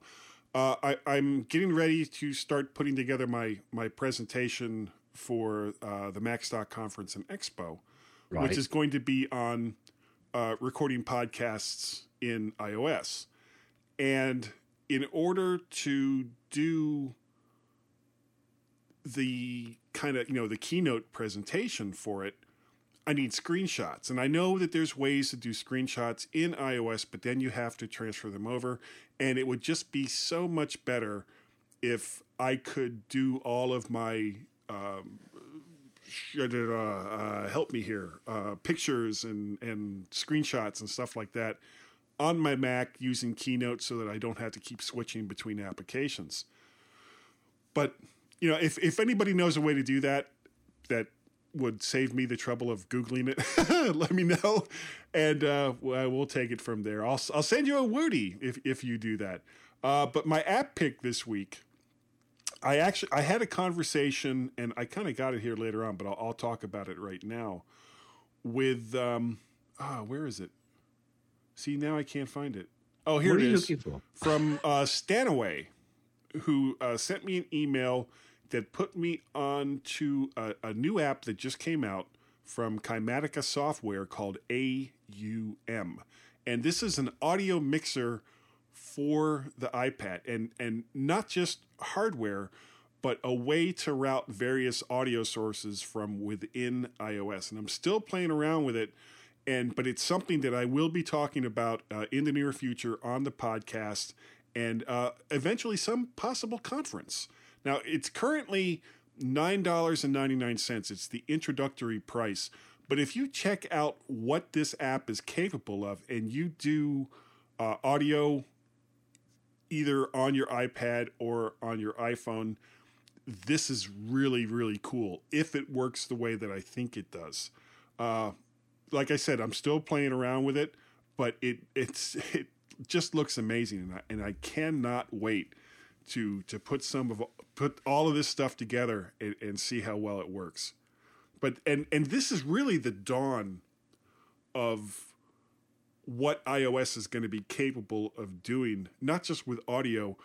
Uh, I, I'm getting ready to start putting together my my presentation for uh, the MacStock conference and expo, Right. which is going to be on uh, recording podcasts in iOS. And in order to do the kind of you know the keynote presentation for it i need screenshots. And i know that there's ways to do screenshots in ios but then you have to transfer them over. And it would just be so much better if i could do all of my um, uh, uh, help me here uh, pictures and and screenshots and stuff like that on my mac using keynote so that i don't have to keep switching between applications. But you know, if if anybody knows a way to do that, that would save me the trouble of googling it. let me know, and uh, well, take it from there. I'll I'll send you a woody if if you do that. Uh, but my app pick this week I actually I had a conversation, and I kind of got it here later on, but I'll, I'll talk about it right now. With um, ah, where is it? See, now I can't find it. Oh, here What it is. From uh, Stanaway, who uh, sent me an email that put me on to a, a new app that just came out from Kymatica Software called AUM, and this is an audio mixer for the iPad, and and not just hardware, but a way to route various audio sources from within iOS. And I'm still playing around with it, and but it's something that I will be talking about uh, in the near future on the podcast, and uh, eventually some possible conference. Now it's currently nine dollars and ninety nine cents. It's the introductory price. But if you check out what this app is capable of, and you do uh, audio either on your iPad or on your iPhone, this is really, really cool if it works the way that I think it does. Uh, like I said, I'm still playing around with it, but it it's it just looks amazing, and I, and I cannot wait to to put some of put all of this stuff together and, and see how well it works. But and and this is really the dawn of what iOS is going to be capable of doing, not just with audio,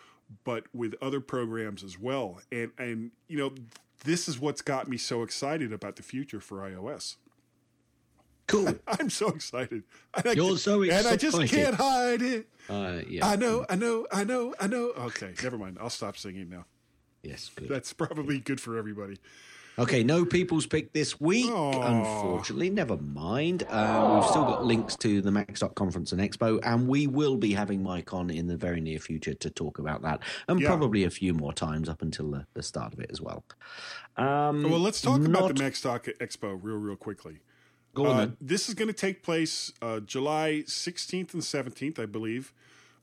but with other programs as well. And and you know, this is what's got me so excited about the future for iOS. Cool. I'm so excited. And I, You're so excited. And I just can't hide it. Uh, yeah. I know, I know, I know, I know. Okay, never mind. I'll stop singing now. Yes, good. That's probably good for everybody. Okay, no people's pick this week, unfortunately. Never mind. Uh, we've still got links to the Macstock Conference and Expo, and we will be having Mike on in the very near future to talk about that, and Yeah. probably a few more times up until the, the start of it as well. Um, Well, let's talk about not- the Macstock Expo real, real quickly. Go on Uh. This is going to take place uh, July 16th and 17th, I believe,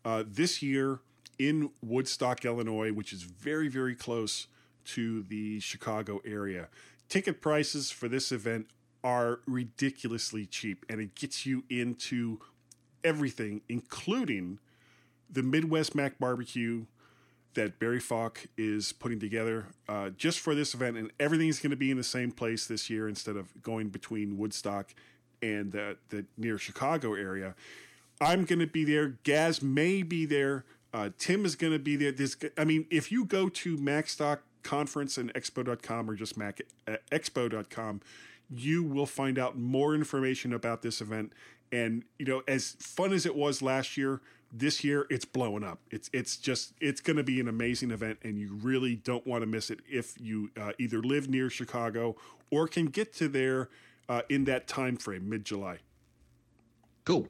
uh, this year in Woodstock, Illinois, which is very, very close to the Chicago area. Ticket prices for this event are ridiculously cheap, and it gets you into everything, including the Midwest Mac Barbecue that Barry Falk is putting together uh, just for this event, and everything's going to be in the same place this year instead of going between Woodstock and the, the near Chicago area. I'm going to be there. Gaz may be there. Uh, Tim is going to be there. This, I mean, if you go to Macstock Conference and Expo.com or just Mac uh, Expo.com, you will find out more information about this event. And you know, as fun as it was last year, this year it's blowing up. It's it's just it's going to be an amazing event, and you really don't want to miss it if you uh, either live near Chicago or can get to there uh, in that time frame, mid July. Cool.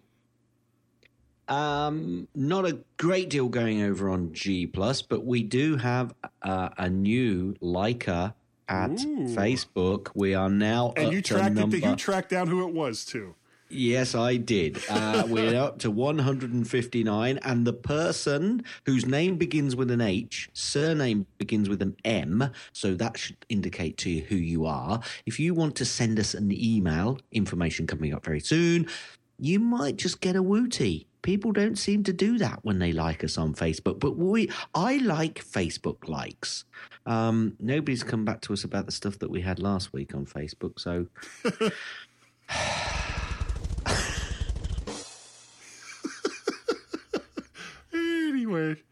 Um, not a great deal going over on G Plus, but we do have uh, a new liker at Ooh. Facebook. We are now And you tracked number. it. You tracked down who it was too. Yes, I did. Uh, we're up to 159, and the person whose name begins with an H, surname begins with an M, so that should indicate to you who you are. If you want to send us an email, information coming up very soon, you might just get a wooty. People don't seem to do that when they like us on Facebook, but we, I like Facebook likes. Um, nobody's come back to us about the stuff that we had last week on Facebook, so Anyway,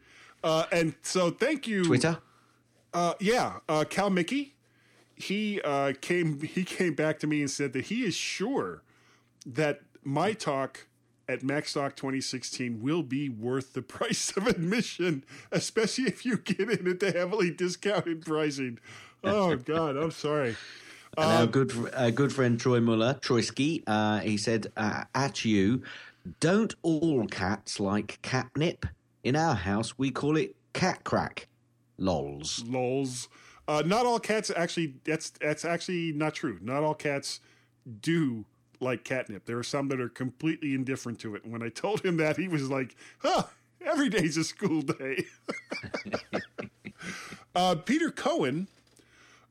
uh, and so thank you, Twitter. Uh, yeah, uh, Cal Mickey. He uh, came. He came back to me and said that he is sure that my talk at MacStock 2016 will be worth the price of admission, especially if you get in at the heavily discounted pricing. Oh God, I'm sorry. And our good, fr- our good friend Troy Muller, Troyski, uh, he said, uh, at you, don't all cats like catnip? In our house, we call it cat crack. Lols. Lols. Uh, not all cats actually. That's that's actually not true. Not all cats do like catnip. There are some that are completely indifferent to it. And when I told him that, he was like, "Huh, every day's a school day." uh, Peter Cohen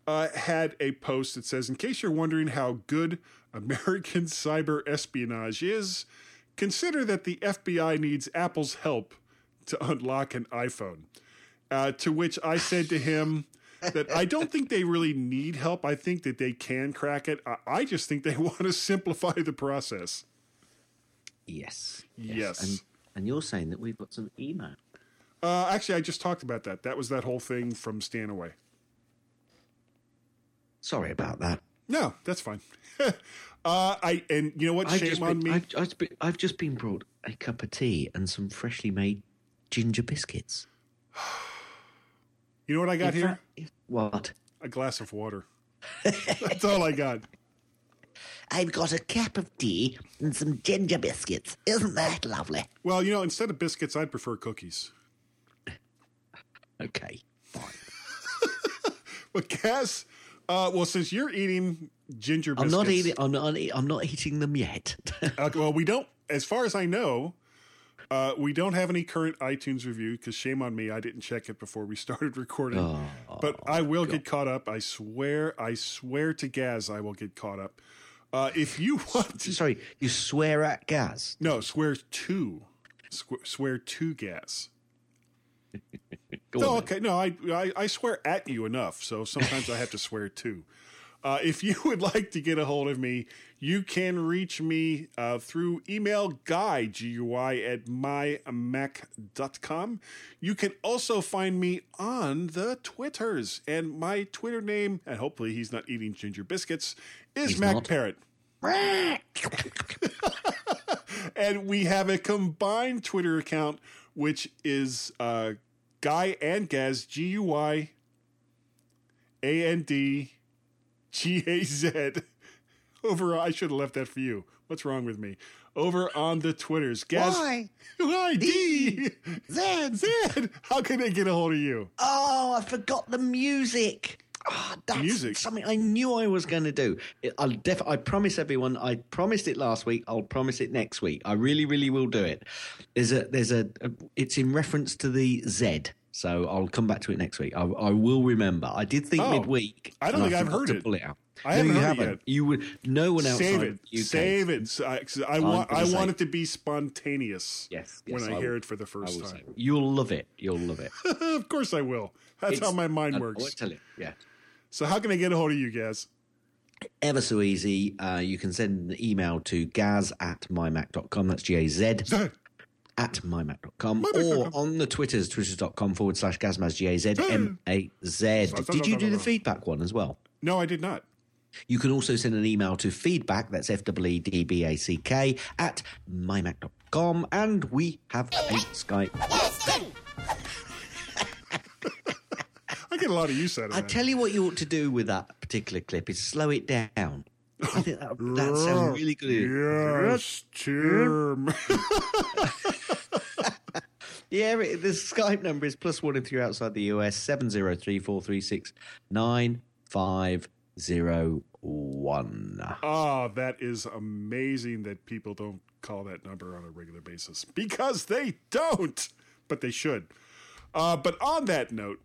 uh, had a post that says, "In case you're wondering how good American cyber espionage is, consider that the FBI needs Apple's help to unlock an iPhone." Uh, to which I said to him that I don't think they really need help. I think that they can crack it. I, I just think they want to simplify the process. Yes. Yes. And, and you're saying that we've got some email. Uh, actually, I just talked about that. That was that whole thing from Stanaway. Sorry about that. No, that's fine. uh, I and you know what? I've Shame on been, me. I've, I've, been, I've just been brought a cup of tea and some freshly made ginger biscuits. You know what I got In here? fact- what? A glass of water. that's all I got. I've got a cup of tea and some ginger biscuits. Isn't that lovely? Well, you know, instead of biscuits, I'd prefer cookies. Okay. Fine. but Gaz, uh, well, since you're eating ginger I'm biscuits, not eating. I'm not. I'm not eating them yet. Uh, well, we don't, as far as I know, uh, we don't have any current iTunes review because shame on me, I didn't check it before we started recording. Oh, but I will get caught up. I swear, I swear to Gaz, I will get caught up. Uh, if you want to, Sorry, you swear at Gaz. no, swear to, swear, swear to Gaz. No, on okay, no, I, I I swear at you enough, so sometimes I have to swear too. Uh, if you would like to get a hold of me, you can reach me uh, through email guy, G-U-I, at mymac.com. You can also find me on the Twitters. And my Twitter name, and hopefully he's not eating ginger biscuits, is He's Mac not. Parrot. and we have a combined Twitter account, which is uh, Guy and Gaz, G U Y A N D G A Z. Over, I should have left that for you. What's wrong with me? Over on the Twitters, Gaz. Why? Y D Z. Z. How can they get a hold of you? Oh, I forgot the music. Oh, that's Music? something I knew I was going to do. I'll def- I promise everyone. I promised it last week. I'll promise it next week. I really, really will do it. There's a, there's a, a it's in reference to the Z. So I'll come back to it next week. I, I will remember. I did think Oh, midweek. I don't and think I've forgot heard to it. Pull it out. I No, haven't you heard it haven't. yet. You would. No one outside Save it. UK. Save it. I, I want. I want it to be spontaneous. Yes, When I, I hear will. it for the first time. You'll love it. You'll love it. of course I will. That's how my mind works. I tell you. Yeah. So how can I get a hold of you guys? Ever so easy. Uh, you can send an email to gaz at mymac.com. That's G A Z at mymac.com. Or on the Twitters, twitters.com forward slash gazmaz, G A Z M A Z. Did you do the feedback one as well? No, I did not. You can also send an email to feedback, that's F W E D B A C K, at mymac.com. And we have a Skype. I get a lot of use out of I tell you what you ought to do with that particular clip is slow it down. I think that, that sounds really good. Yes, Tim. Yeah, it- the Skype number is plus one if you're outside the US, 703-436-9501. Oh, that is amazing that people don't call that number on a regular basis because they don't, but they should. Uh, but on that note,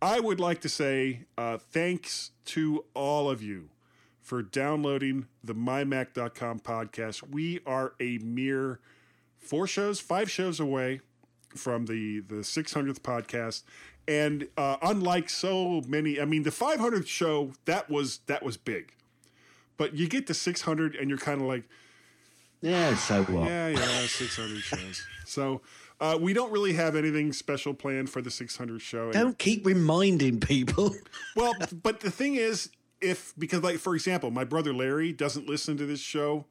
I would like to say uh, thanks to all of you for downloading the mymac.com podcast. We are a mere four shows, five shows away from the the 600th podcast and uh, unlike so many i mean the 500th show that was that was big but you get to 600 and you're kind of like Yeah, so what? yeah yeah 600 shows so uh, we don't really have anything special planned for the 600 show Don't keep reminding people. well, but the thing is, if because like for example, my brother Larry doesn't listen to this show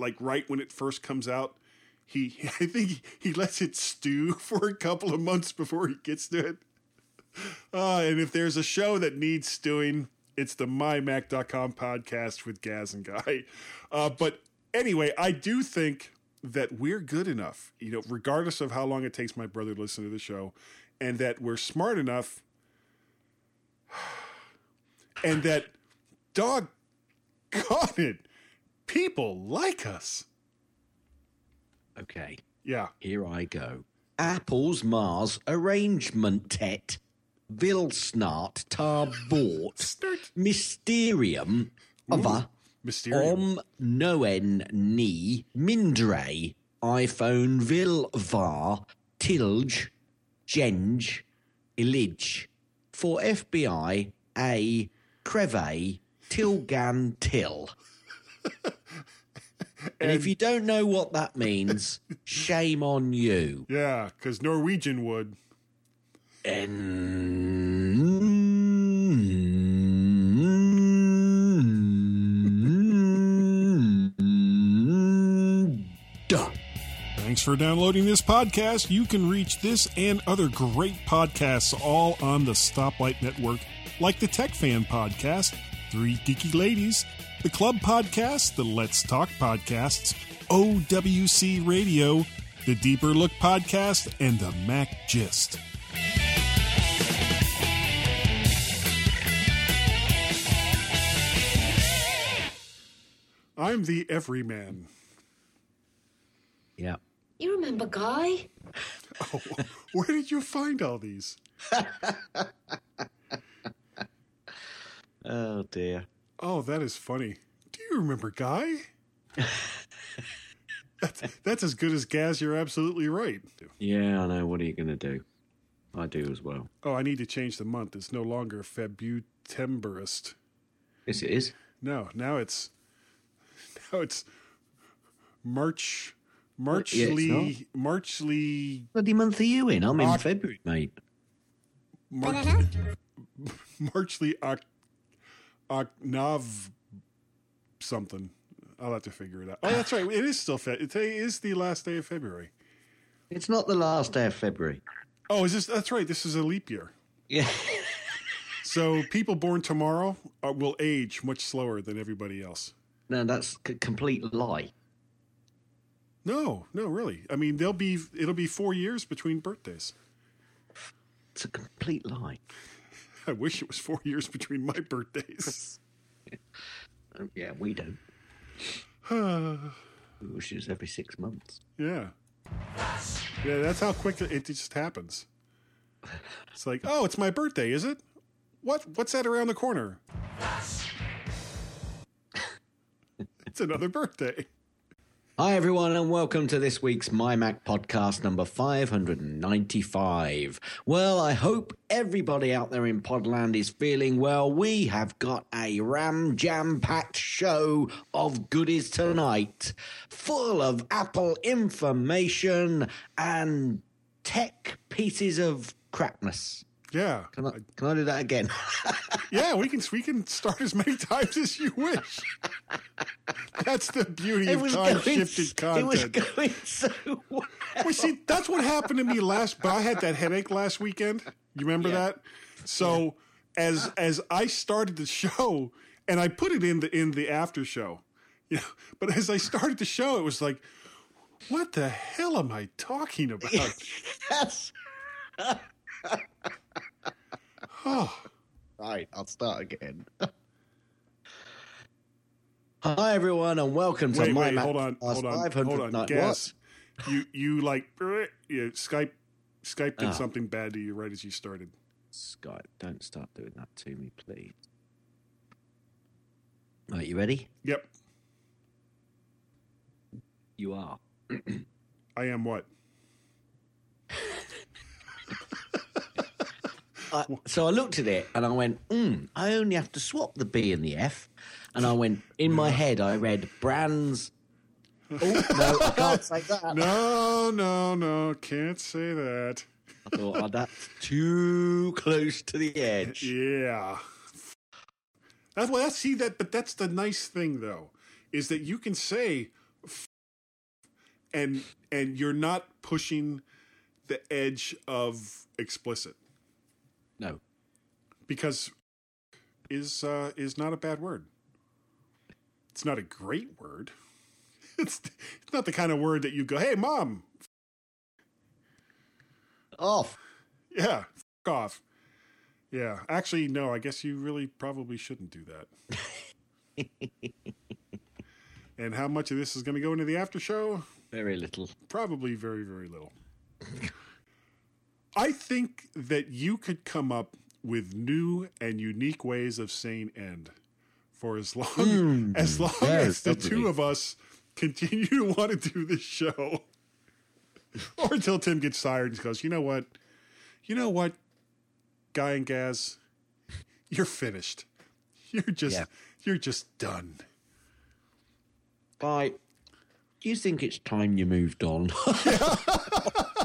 like right when it first comes out. He I think he lets it stew for a couple of months before he gets to it. Uh, and if there's a show that needs stewing, it's the mymac.com podcast with Gaz and Guy. Uh, but anyway, I do think that we're good enough, you know, regardless of how long it takes my brother to listen to the show, and that we're smart enough and that dog got it people like us Okay, yeah here I go. Apple's Mars Arrangement Tet. Vilsnart Tar Bort. Mysterium. Ava. Mysterium. Om Noen Ni Mindre. iPhone Vil Var. Tilge. Genge. Illich for FBI A Creve Tilgan Till. and if you don't know what that means, shame on you. Yeah, because Norwegian would. Thanks for downloading this podcast. You can reach this and other great podcasts all on the Stoplight Network, like the Tech Fan Podcast, Three Geeky Ladies, the Club Podcast, the Let's Talk Podcasts, OWC Radio, the Deeper Look Podcast, and the Mac Gist. I'm the everyman. Yeah. You remember Guy? Oh, where did you find all these? Oh dear. Oh, that is funny. Do you remember Guy? that's, that's as good as Gaz. You're absolutely right. Yeah, I know. What are you going to do? I do as well. Oh, I need to change the month. It's no longer Febutemberist. Yes, it is. No, now it's now it's March Yeah, it's Marchly Marchly Bloody month are you in? I'm in February, mate. March, Marchly Oc, Ocnav something. I'll have to figure it out. Oh, that's right. It is still Fe- Today is the last day of February. It's not the last day of February. Oh, is this? That's right. This is a leap year. Yeah. So people born tomorrow uh, will age much slower than everybody else. No, that's a complete lie. No, no, really. I mean, they'll be. It'll be four years between birthdays. It's a complete lie. I wish it was four years between my birthdays. Um, yeah, we don't. We wish it was every six months. yeah, yeah. That's how quick it just happens. It's like, oh, it's my birthday, is it? What? What's that around the corner? It's another birthday. Hi, everyone, and welcome to this week's My Mac podcast number 595. Well, I hope everybody out there in Podland is feeling well. We have got a ram jam packed show of goodies tonight, full of Apple information and tech pieces of crapness. Yeah. Can I, can I do that again? Yeah, we can we can start as many times as you wish. That's the beauty of time shifted s- it was going so well. Well, see, that's what happened to me last. But I had that headache last weekend. You remember that? So as as I started the show, and I put it in the in the after show, you know. But as I started the show, it was like, what the hell am I talking about? Yes. Oh, Right, I'll start again. Hi everyone, and welcome to wait, my wait, hold on, hold on, hold on. night- Gaz. You you like you Skype Skype did Ah. something bad to you right as you started. Skype, don't start doing that to me, please. Right, you ready? Yep, You are. I am what? I, so I looked at it and I went, mm, I only have to swap the B and the F. And I went, in my head, I read brands. Oh, no, I can't say that. No, no, no, can't say that. I thought, oh, that's too close to the edge. Yeah. That's well. That's see that, but that's the nice thing though, is that you can say, f- and and you're not pushing the edge of explicit No. because is uh, is not a bad word. It's not a great word. It's it's not the kind of word that you go, "Hey, mom, Off. yeah, f- off." Yeah, actually, no. I guess you really probably shouldn't do that. and how much of this is going to go into the after show? Very little. Probably very, very little. I think that you could come up with new and unique ways of saying "end" for as long Mm, as long yes, as the two of us continue to want to do this show, or until Tim gets tired and goes, "You know what? You know what? Guy and Gaz, you're finished. You're just Yeah. you're just done. Bye. Do you think it's time you moved on?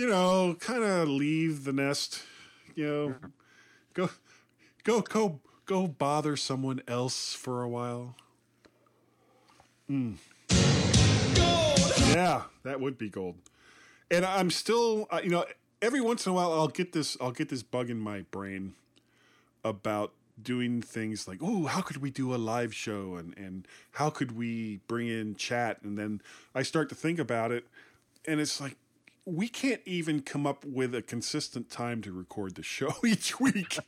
You know, kind of leave the nest. You know, go go go go bother someone else for a while. Mm. Yeah, that would be gold. And I'm still, uh, you know, every once in a while I'll get this I'll get this bug in my brain about doing things like, oh, how could we do a live show and and how could we bring in chat? And then I start to think about it, and it's like we can't even come up with a consistent time to record the show each week,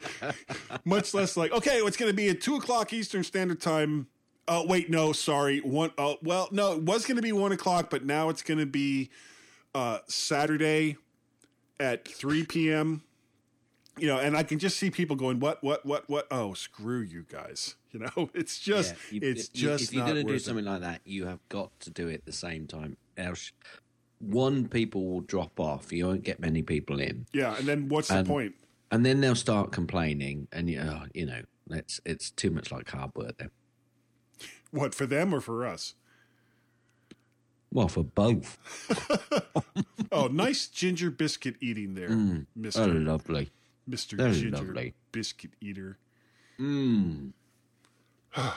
much less like, okay, it's going to be at two o'clock Eastern Standard Time. Oh, wait, no, sorry. One, uh, well, no, it was going to be one o'clock, but now it's going to be uh, Saturday at 3 p.m. You know, and I can just see people going, what, what, what, what? Oh, screw you guys. You know, it's just, Yeah, you- it's you- just if you're going to do worth it. something like that, you have got to do it at the same time. Else, one people will drop off. You won't get many people in. Yeah, and then what's the And- point? And then they'll start complaining, and you, oh, you know, it's it's too much like hard work. Then, What for them or for us? well, for both. Oh, nice ginger biscuit eating there, Mm, Mister oh, lovely. Mister Ginger lovely. Biscuit Eater. Mm.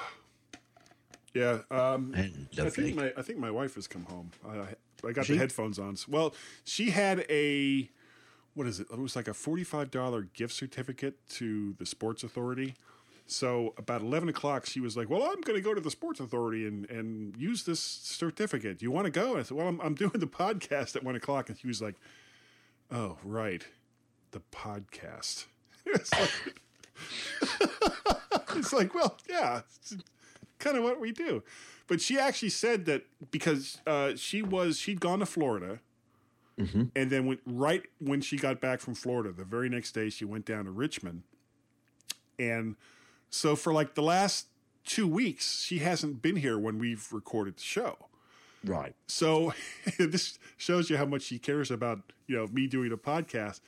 Yeah, um, I think my I think my wife has come home. I, I got She? the headphones on. Well, she had a what is it? It was like a forty-five dollar gift certificate to the Sports Authority. So about eleven o'clock, she was like, "Well, I'm going to go to the Sports Authority and and use this certificate. Do you want to go?" And I said, "Well, I'm I'm doing the podcast at one o'clock." And she was like, "Oh, right, the podcast." it's like, it's like, well, yeah, it's kind of what we do. But she actually said that because uh, she was she'd gone to Florida, and then went right when she got back from Florida, the very next day she went down to Richmond, and so for like the last two weeks she hasn't been here when we've recorded the show. Right. So this shows you how much she cares about you know me doing a podcast.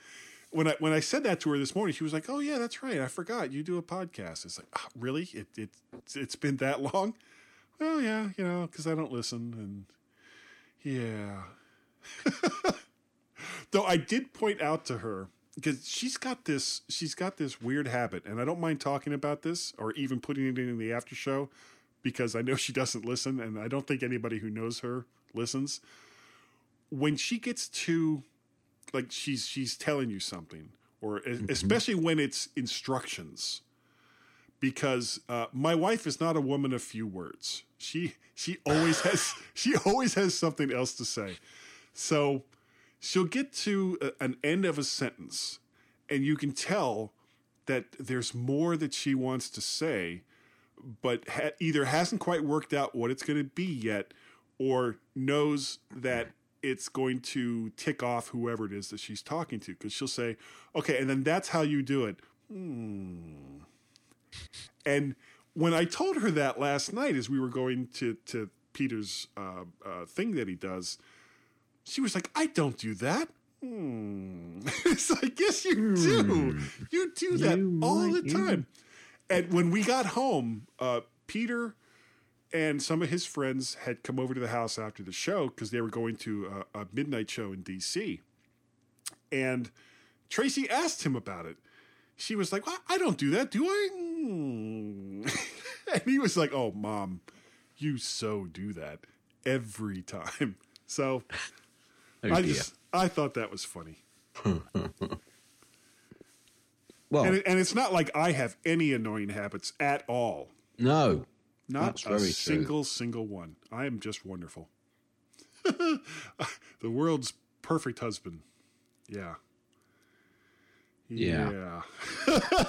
When I when I said that to her this morning, she was like, "Oh yeah, that's right. I forgot you do a podcast." It's like, "Ah, really? It it it's been that long? Well, yeah, you know, because I don't listen, and yeah. Though I did point out to her because she's got this she's got this weird habit, and I don't mind talking about this or even putting it in the after show because I know she doesn't listen, and I don't think anybody who knows her listens. When she gets to like she's she's telling you something, or e- mm-hmm. especially when it's instructions, because uh, my wife is not a woman of few words. She she always has she always has something else to say. So she'll get to a, an end of a sentence, and you can tell that there's more that she wants to say, but ha- either hasn't quite worked out what it's going to be yet, or knows that it's going to tick off whoever it is that she's talking to. Because she'll say, "Okay," and then that's how you do it. Hmm. And when I told her that last night, as we were going to to Peter's uh, uh, thing that he does, she was like, "I don't do that." Hmm. it's like, yes, you do. You do that all the time. And when we got home, uh, Peter and some of his friends had come over to the house after the show because they were going to a, a midnight show in DC. And Tracy asked him about it. She was like, well, I don't do that, do I? Hmm. and he was like, Oh, mom, you so do that every time. So Oh, I dear. just I thought that was funny. Well, and, it, and it's not like I have any annoying habits at all. no, Not a very true. single, single one. I am just wonderful. the world's perfect husband. Yeah. Yeah. Yeah.